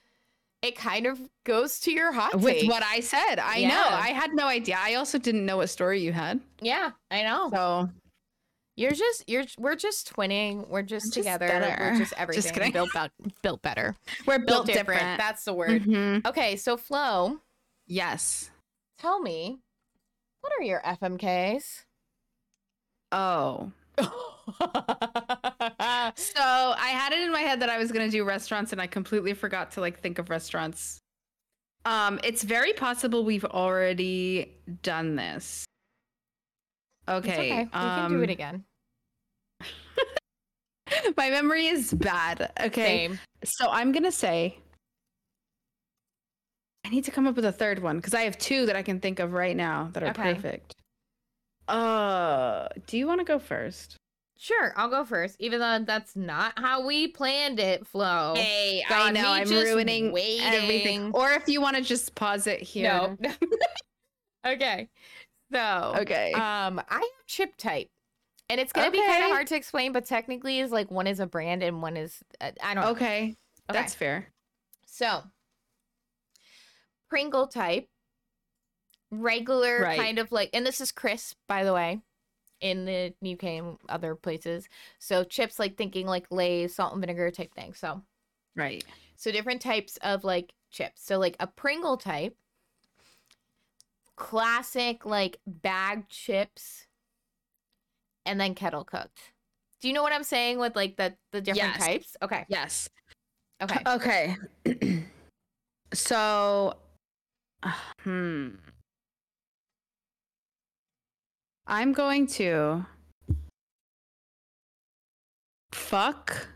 it kind of goes to your hot
With
take.
what I said, I know. I had no idea. I also didn't know what story you had.
yeah, I know.
So
You're just you're we're just twinning. We're just,
just
together.
better.
We're just (laughs)
Just
everything.
kidding.
built built better.
we're
Built, different. That's the word.
Mhm.
Okay, so Flo,
Yes.
tell me, what are your FMKs?
Oh. (laughs) So I had it in my head that I was gonna do restaurants, and I completely forgot to like think of restaurants. Um, it's very possible we've already done this.
It's
Okay.
okay. We can do
um,
it again. (laughs)
My memory is bad. Okay.
Same.
So I'm gonna say I need to come up with a third one because I have two that I can think of right now that are
Okay.
perfect. Uh, do you want to go first?
Sure, I'll go first, even though that's not how we planned it, Flo.
Hey, I know I'm ruining
waiting.
everything. Or if you want to just pause it here.
No. (laughs) okay. So,
Okay.
um, I have chip type, and it's gonna be kind of hard to explain, but technically, is like one is a brand and one is uh, I don't know.
okay.
Okay.
That's fair.
So, Pringle type, regular
Right.
kind of like, and this is crisp, by the way, in the UK and other places. So chips, like thinking like Lay's, salt and vinegar type thing. So,
Right.
so different types of like chips. So like a Pringle type, classic like bag chips, and then kettle cooked. Do you know what I'm saying with like the the different
Yes.
types? Okay.
Yes.
Okay.
Okay. (clears throat) so, hmm. I'm going to fuck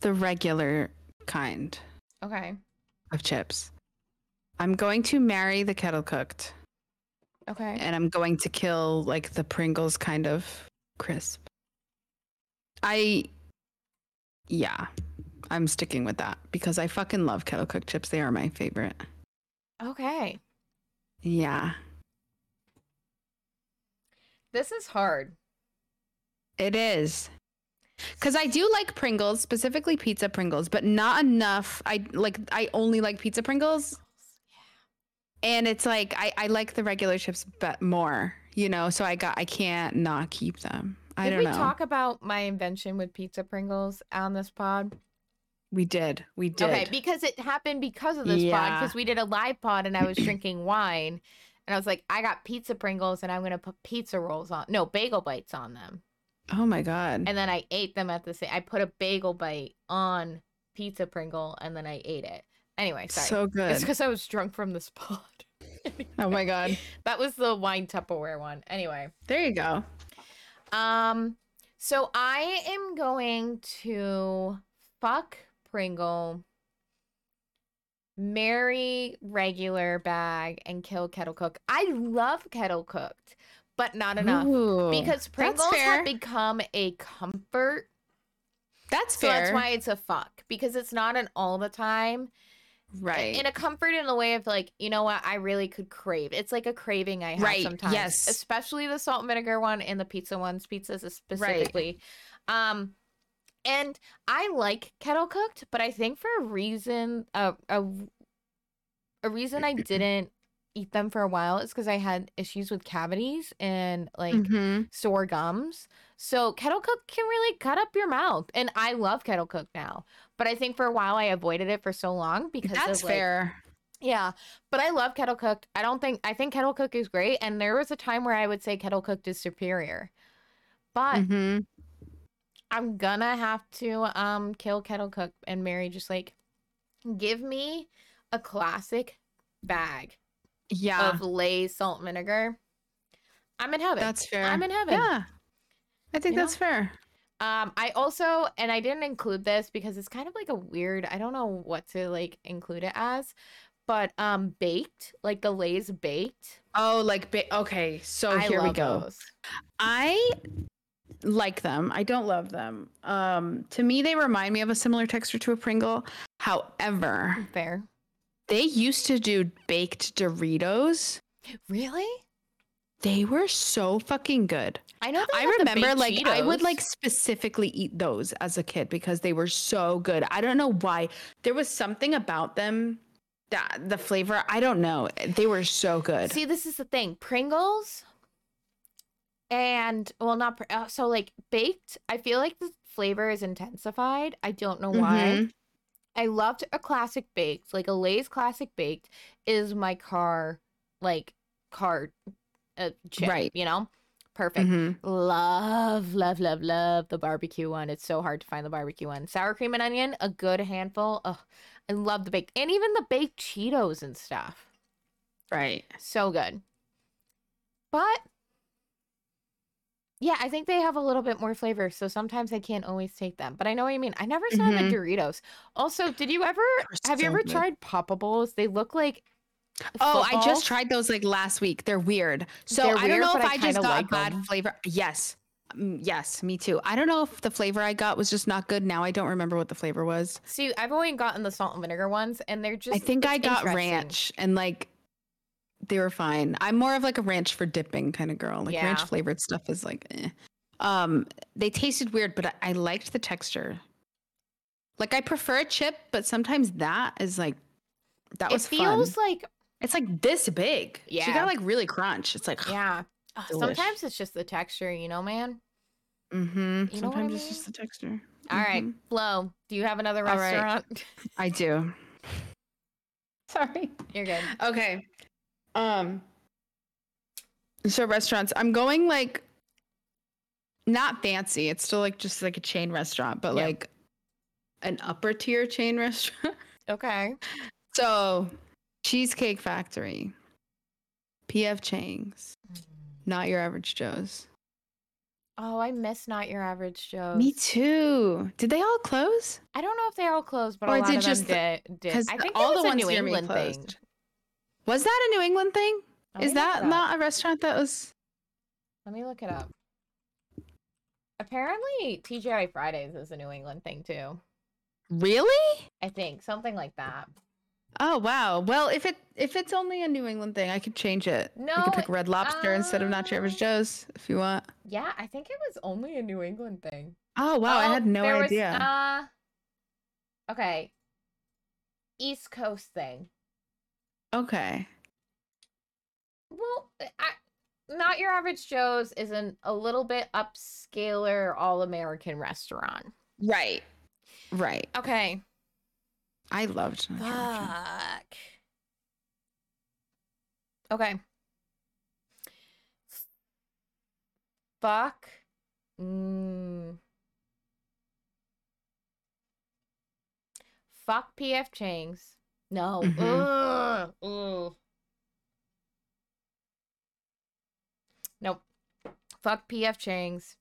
the regular kind
Okay.
of chips. I'm going to marry the kettle cooked
Okay.
and I'm going to kill like the Pringles kind of crisp. I, yeah, I'm sticking with that because I fucking love kettle cooked chips. They are my favorite.
Okay.
Yeah,
This is hard.
it is. Cause I do like Pringles, specifically pizza Pringles, but not enough. I like I only like pizza Pringles, and it's like I I like the regular chips but more, you know. So I got I can't not keep them. I
Did
don't
we
know.
talk about my invention with pizza Pringles on this pod?
We did, we did.
Okay, because it happened because of this pod. Because we did a live pod and I was (clears throat) drinking wine, and I was like, I got pizza Pringles and I'm gonna put pizza rolls on, no bagel bites on them,
oh my god.
and then I ate them at the same. I put a bagel bite on pizza Pringle and then I ate it. Anyway, sorry.
So good.
It's because I was drunk from this (laughs) pod.
Oh my god. (laughs)
that was the wine Tupperware one. Anyway.
There you go.
Um, so I am going to fuck Pringle, marry regular bag, and kill Kettle Cook. I love Kettle Cooked, but not enough
Ooh,
because Pringles have become a comfort.
That's
So
fair.
that's why it's a fuck because it's not an all the time.
right.
In a comfort in the way of like, you know what, I really could crave. It's like a craving I have
Right,
sometimes.
yes.
Especially the salt and vinegar one and the pizza ones, pizzas specifically. Um and I like kettle cooked, but I think for a reason uh, a a reason I (laughs) didn't eat them for a while is because I had issues with cavities and like
Mhm.
sore gums. So kettle cook can really cut up your mouth. And I love kettle cook now. But I think for a while I avoided it for so long because
That's
of, like-
fair.
yeah. But I love kettle cooked. I don't think I think kettle cook is great. And there was a time where I would say kettle cooked is superior. But
Mhm.
I'm gonna have to um kill kettle cook and marry just like give me a classic bag
Yeah.
of Lay's salt and vinegar, I'm in heaven.
That's fair.
I'm in heaven.
Yeah. I think
You
that's fair.
Um, I also, and I didn't include this because it's kind of like a weird. I don't know what to like include it as, but um, baked, like the Lay's baked.
Oh, like ba- okay. So
I
here we go.
those.
I like them. I don't love them. Um, to me, they remind me of a similar texture to a Pringle. However,
Fair.
they used to do baked Doritos.
Really?
They were so fucking good.
I know.
I remember like I would like specifically eat those as a kid because they were so good. I don't know why. There was something about them that the flavor, I don't know. They were so good.
See, this is the thing. Pringles and well, not Pr- uh, so like baked. I feel like the flavor is intensified. I don't know why.
Mhm.
I loved a classic baked, like a Lay's classic baked is my car, like car, uh, chip,
Right.
You know, perfect.
Mhm.
Love, love, love, love the barbecue one. It's so hard to find the barbecue one. Sour cream and onion, a good handful. Oh, I love the baked, and even the baked Cheetos and stuff.
Right.
So good. But yeah, I think they have a little bit more flavor, so sometimes I can't always take them. But I know what you mean. I never saw them at Doritos. Also, did you ever have you
so
ever
good.
tried Poppables? They look like
Oh, I just tried those like last week. They're weird. So
They're
I don't
weird,
know
but
if
I
I, just got
like
bad
'em.
flavor. Yes. Mm, Yes, me too. I don't know if the flavor I got was just not good. Now I don't remember what the flavor was.
See, I've only gotten the salt and vinegar ones, and they're just
I think I
it's
got
interesting.
ranch and like they were fine. I'm more of like a ranch for dipping kind of girl. Like ranch flavored stuff is like eh. Um they tasted weird, but I, I liked the texture. Like I prefer a chip, but sometimes that is like that
It
was
feels
fun.
like
It's like this big. Yeah, She
Yeah.
got like really crunch. It's like
yeah. (sighs)
Delish.
Sometimes it's just the texture, you know, man.
Mm-hmm.
You know I
Sometimes it's
mean?
just the texture.
All right,
Mhm.
Flo, do you have another
All right.
restaurant?
I do. (laughs) Sorry.
You're good.
Okay. Um. So restaurants. I'm going like not fancy. It's still like just like a chain restaurant, but like an upper tier chain (laughs) restaurant.
Okay.
so Cheesecake Factory, PF Chang's, not your average Joe's.
Oh, I miss Not Your Average Joe's.
Me too. Did they all close?
I don't know if they all closed, but
Or
a lot
did
of them
the-
did. did. I think
all the ones
New England thing.
Was that a New England thing?
Let
Is that not a restaurant that was?
Let me look it up. Apparently, TGI Fridays is a New England thing too.
Really?
I think something like that.
Oh wow. Well, if it if it's only a New England thing, I could change it. you
No,
could pick Red Lobster instead of Not Your Average
uh,
Joe's if you want.
Yeah, I think it was only a New England thing.
Oh wow, I
Oh,
had no
there was,
idea.
uh, okay. East Coast thing.
Okay.
Well, I, not your average Joe's is an a little bit upscaler all American restaurant.
Right. Right.
Okay.
I loved Not Your
Fuck. Okay. Fuck. Mm. Fuck PF Chang's. No.
Mhm.
Ugh. Ugh. Nope. Fuck PF Chang's.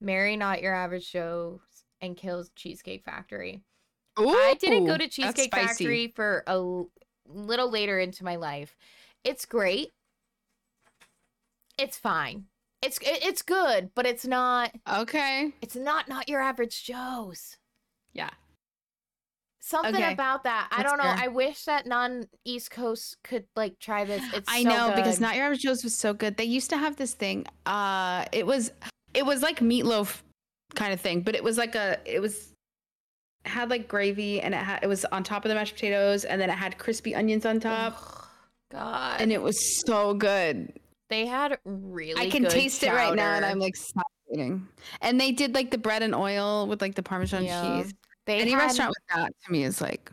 Marry not your average Joe's and kills Cheesecake Factory. I didn't go to Cheesecake. Factory for a l- little later into my life. It's great. It's fine. It's it's good, but it's not
Okay.
it's not not your average Joe's.
Yeah.
Something
Okay.
about that. I don't know.
fair.
I wish that non East Coast could like try this. It's
I
so
know because. Not Your Average Joe's was so good. They used to have this thing. Uh it was it was like meatloaf kind of thing, but it was like a it was had like gravy and it had it was on top of the mashed potatoes and then it had crispy onions on top
Ugh, God.
and it was so good.
they had really
I can
good
taste it right now and. I'm like. And they did like the bread and oil with like the parmesan
Yeah.
cheese.
They
Any
had,
restaurant with that to me is like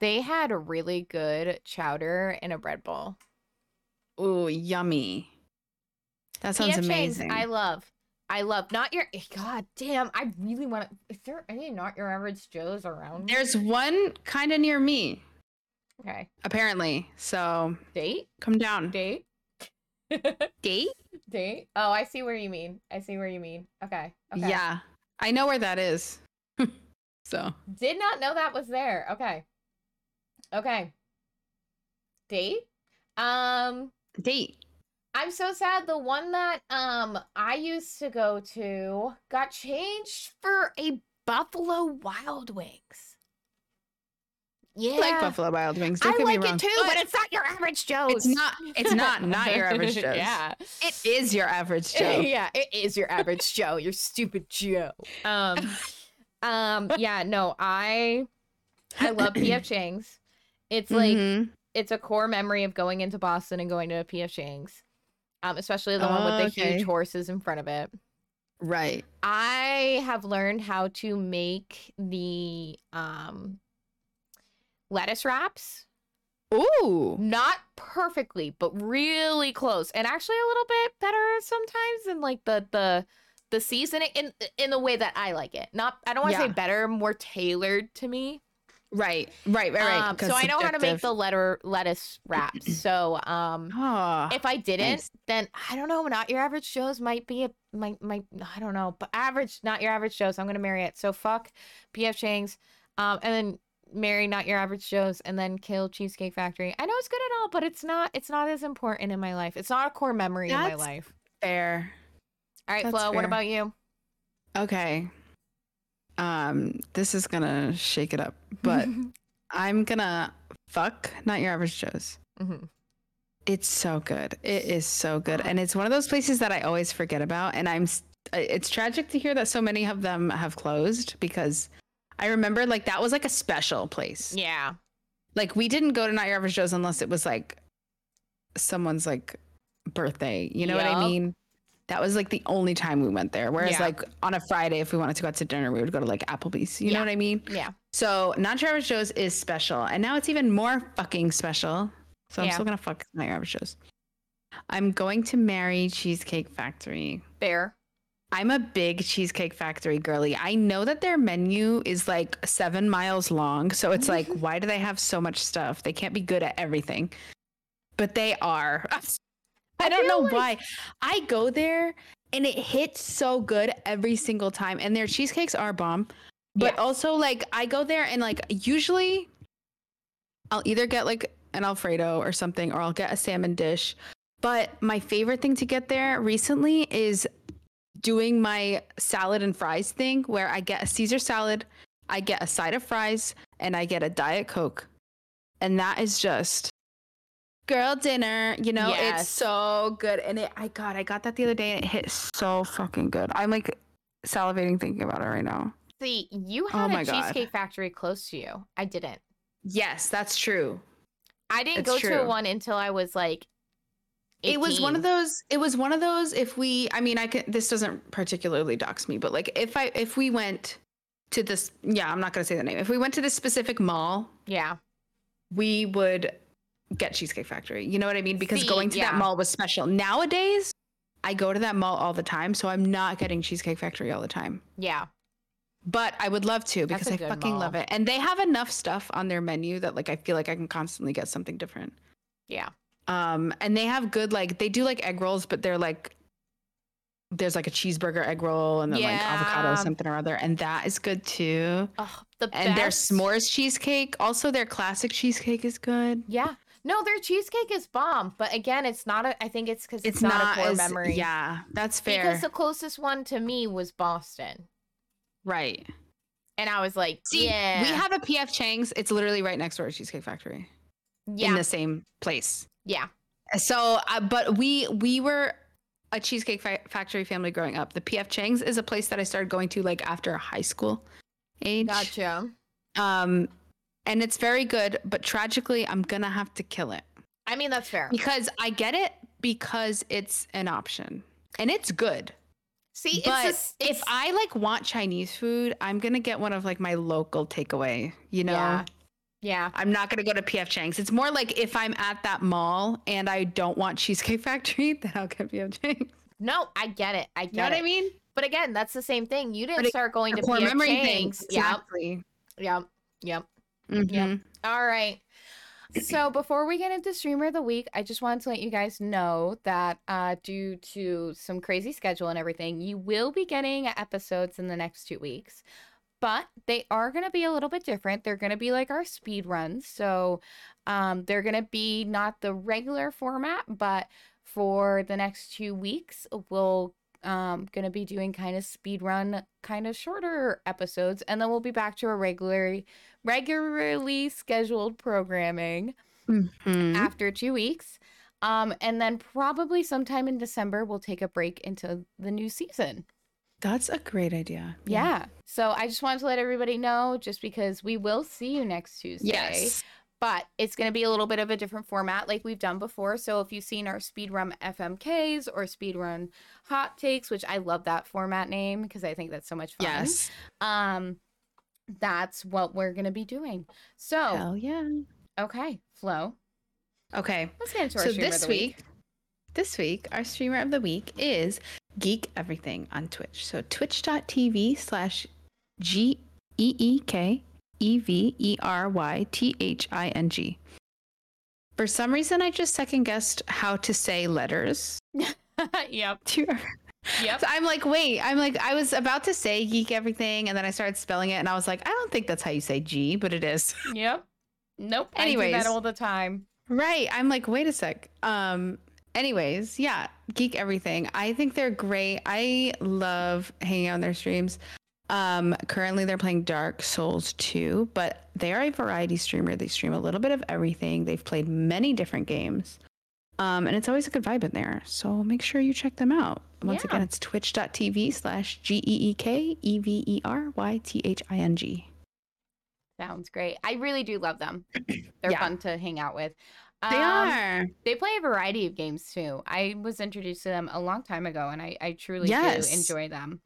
they had a really good chowder in a bread bowl.
ooh yummy. That sounds
PF Chang's,
amazing.
I love. I love not your eh, god damn. I really want to. Is there any not your average Joes around?
There's one kind of near me.
Okay.
apparently. So
Date?
come down.
Date? (laughs)
Date?
Date? Oh, I see where you mean. I see where you mean. Okay. Okay.
Yeah. I know where that is. So
Did not know that was there. Okay. Okay. Date? Um
date.
I'm so sad the one that um I used to go to got changed for a Buffalo Wild Wings. Yeah.
I like Buffalo Wild Wings.
I
Don't get
like
me wrong.
it too, but it's not your average Joe's.
It's not. It's not. (laughs) Not your average Joe's.
yeah.
It is your average (laughs) Joe.
yeah, it is your average Joe. Your stupid Joe. Um, (laughs) um, yeah, no, I, I love PF (clears throat) Chang's. It's like
Mhm.
it's a core memory of going into Boston and going to a PF Chang's, um, especially the one with the
Okay.
huge horses in front of it.
right.
I have learned how to make the um lettuce wraps
Ooh.
not perfectly but really close and actually a little bit better sometimes than like the the the seasoning in in the way that I like it. Not I don't want to say better, more tailored to me.
Right. Right. Right. Right.
Um, so I know how to make the letter lettuce wraps. (clears throat) So um
Oh,
if I didn't,
nice.
then I don't know. Not your average Joe's might be a might might I don't know, but average, not your average Joe's. I'm gonna marry it. So fuck PF Chang's, um, and then marry not your average Joe's, and then kill Cheesecake Factory. I know it's good at all, but it's not. It's not as important in my life. It's not a core memory in my life.
fair.
All right,
that's
Flo. What about you?
Okay. Um, this is gonna shake it up, (laughs) but I'm gonna fuck not your average Joe's.
Mhm.
It's so good. It is so good, (gasps) and it's one of those places that I always forget about. And I'm. It's tragic to hear that so many of them have closed because I remember like that was like a special place.
yeah,
Like we didn't go to Not Your Average Joe's unless it was like someone's like birthday. You know what I mean? That was like the only time we went there. Whereas
Yeah.
like on a Friday, if we wanted to go out to dinner, we would go to like Applebee's. You
Yeah.
know what I mean?
yeah.
So Average Joe's is special, and now it's even more fucking special. So I'm still gonna fuck my Average Joe's. I'm going to marry Cheesecake Factory.
Fair.
I'm a big Cheesecake Factory girly. I know that their menu is like seven miles long. So it's like, (laughs) why do they have so much stuff? They can't be good at everything. But they are. (laughs) I don't know
like-
why. I go there and it hits so good every single time. And their cheesecakes are bomb. But
Yes.
also, like, I go there and, like, usually I'll either get like an Alfredo or something, or I'll get a salmon dish. But my favorite thing to get there recently is doing my salad and fries thing where I get a Caesar salad, I get a side of fries, and I get a Diet Coke. And that is just girl dinner, you know,
Yes.
it's so good. And it I god, I got that the other day and it hit so fucking good. I'm like salivating thinking about it right now.
See, you
Oh
had
my
a
God.
cheesecake factory close to you. I didn't.
Yes, that's true.
I didn't
It's
go to one until I was like.
It was one of those it was one of those if we I mean I can this doesn't particularly dox me, but like if I if we went to this yeah, I'm not gonna say the name. If we went to this specific mall,
Yeah.
we would get Cheesecake Factory. You know what I mean? Because
See,
going to
yeah.
that mall was special. Nowadays, I go to that mall all the time, so I'm not getting Cheesecake Factory all the time.
Yeah.
But I would love to because I fucking
mall.
love it. And they have enough stuff on their menu that like I feel like I can constantly get something different.
Yeah.
Um, and they have good like they do like egg rolls, but they're like there's like a cheeseburger egg roll and then like avocado something or other, and that is good too.
Oh, the
And their s'mores cheesecake, also their classic cheesecake is good.
Yeah. No, their cheesecake is bomb, but again, it's not a. I think it's because it's,
It's,
not,
not,
a core
as
memory.
yeah, that's fair.
Because the closest one to me was Boston,
right.
and I was like,
See,
yeah,
we have a PF Chang's. It's literally right next door to Cheesecake Factory
yeah,
in the same place.
yeah,
So, uh, but we we were a Cheesecake fa- Factory family growing up. The PF Chang's is a place that I started going to like after high school age.
gotcha.
Um, and it's very good, but tragically, I'm gonna have to kill it
I mean, that's fair.
because I get it because it's an option and it's good.
See,
but
it's, a,
if I like want Chinese food, I'm gonna get one of like my local takeaway. You know,
Yeah. yeah,
I'm not gonna go to PF Chang's. It's more like if I'm at that mall and I don't want Cheesecake Factory, (laughs) then I'll get PF Chang's.
no, I get it, I get
You know what
it.
I mean?
But again, that's the same thing. You didn't
it-
start going to PF Chang's.
thing.
Yep,
Exactly.
yep, yep.
Mhm.
All right. so before we get into streamer of the week, I just wanted to let you guys know that uh, due to some crazy schedule and everything, you will be getting episodes in the next two weeks. But they are going to be a little bit different. They're going to be like our speed runs. So um, they're going to be not the regular format, but for the next two weeks, we'll um gonna be doing kind of speed run kind of shorter episodes and then we'll be back to our regularly regularly scheduled programming
Mhm.
after two weeks um and then probably sometime in december we'll take a break into the new season
That's a great idea.
yeah so i just wanted to let everybody know just because we will see you next tuesday
Yes.
But it's going to be a little bit of a different format like we've done before. So if you've seen our speedrun FMKs or speedrun hot takes, which I love that format name because I think that's so much fun.
Yes.
Um that's what we're going to be doing. So,
Hell yeah.
okay, Flo,
Okay.
let's get into our
So
streamer
this
of the
week, this week, our streamer of the week is Geek Everything on Twitch. So twitch.tv slash G E E K E V E R Y T H I N G. For some reason, I just second guessed how to say letters. (laughs) (laughs)
yep.
Do you ever-
Yep.
So I'm like, wait, I'm like, I was about to say geek everything, and then I started spelling it, and I was like, I don't think that's how you say G, but it is. (laughs)
Yep. Nope. I do
Anyways.
that all the time.
Right. I'm like, wait a sec. Um, anyways, yeah, geek everything. I think they're great. I love hanging out on their streams. Um, currently they're playing Dark Souls 2, but they are a variety streamer. They stream a little bit of everything. They've played many different games. Um, and it's always a good vibe in there. So make sure you check them out. Once
Yeah.
again, it's twitch.tv slash G E E K E V E R Y T H I N G.
Sounds great. I really do love them. (clears throat) They're
Yeah.
fun to hang out with.
They
Um,
are.
They play a variety of games too. I was introduced to them a long time ago and I, I truly
Yes.
do enjoy them.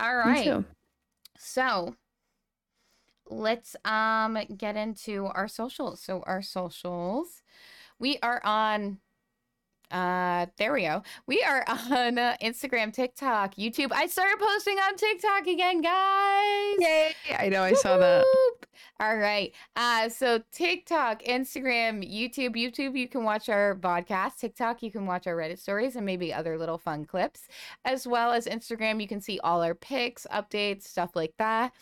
All right. So let's um get into our socials. So our socials. We are on uh there we go. We are (laughs) on uh, Instagram, TikTok, YouTube. I started posting on TikTok again, guys.
Yay. I know I saw that.
All right. Uh, so TikTok, Instagram, YouTube. YouTube, you can watch our podcast. TikTok, you can watch our Reddit stories and maybe other little fun clips. As well as Instagram, you can see all our pics, updates, stuff like that.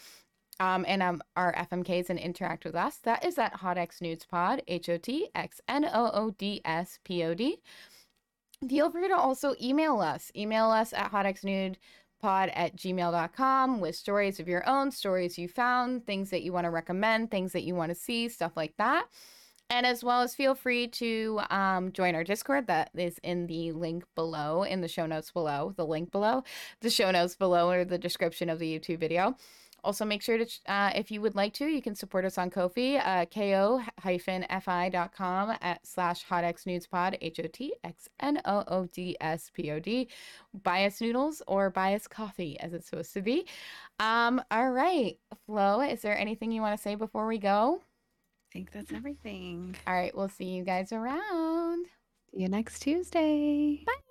Um, and um, our FMKs and interact with us. That is at HotxNoodsPod, H O T X N O O D S P O D. Feel free to also email us. Email us at hotxnoods pod at gmail.com with stories of your own, stories you found, things that you want to recommend, things that you want to see, stuff like that. And as well as feel free to um, join our Discord that is in the link below, in the show notes below, the link below, the show notes below, or the description of the YouTube video. Also, make sure to, uh, if you would like to, you can support us on Ko-fi, uh, ko-fi.com at slash hotxnoodspod, H-O-T-X-N-O-O-D-S-P-O-D. bias noodles or bias coffee, as it's supposed to be. Um, all right, Flo, is there anything you want to say before we go?
I think that's everything.
All right, we'll see you guys around.
See you next Tuesday.
Bye.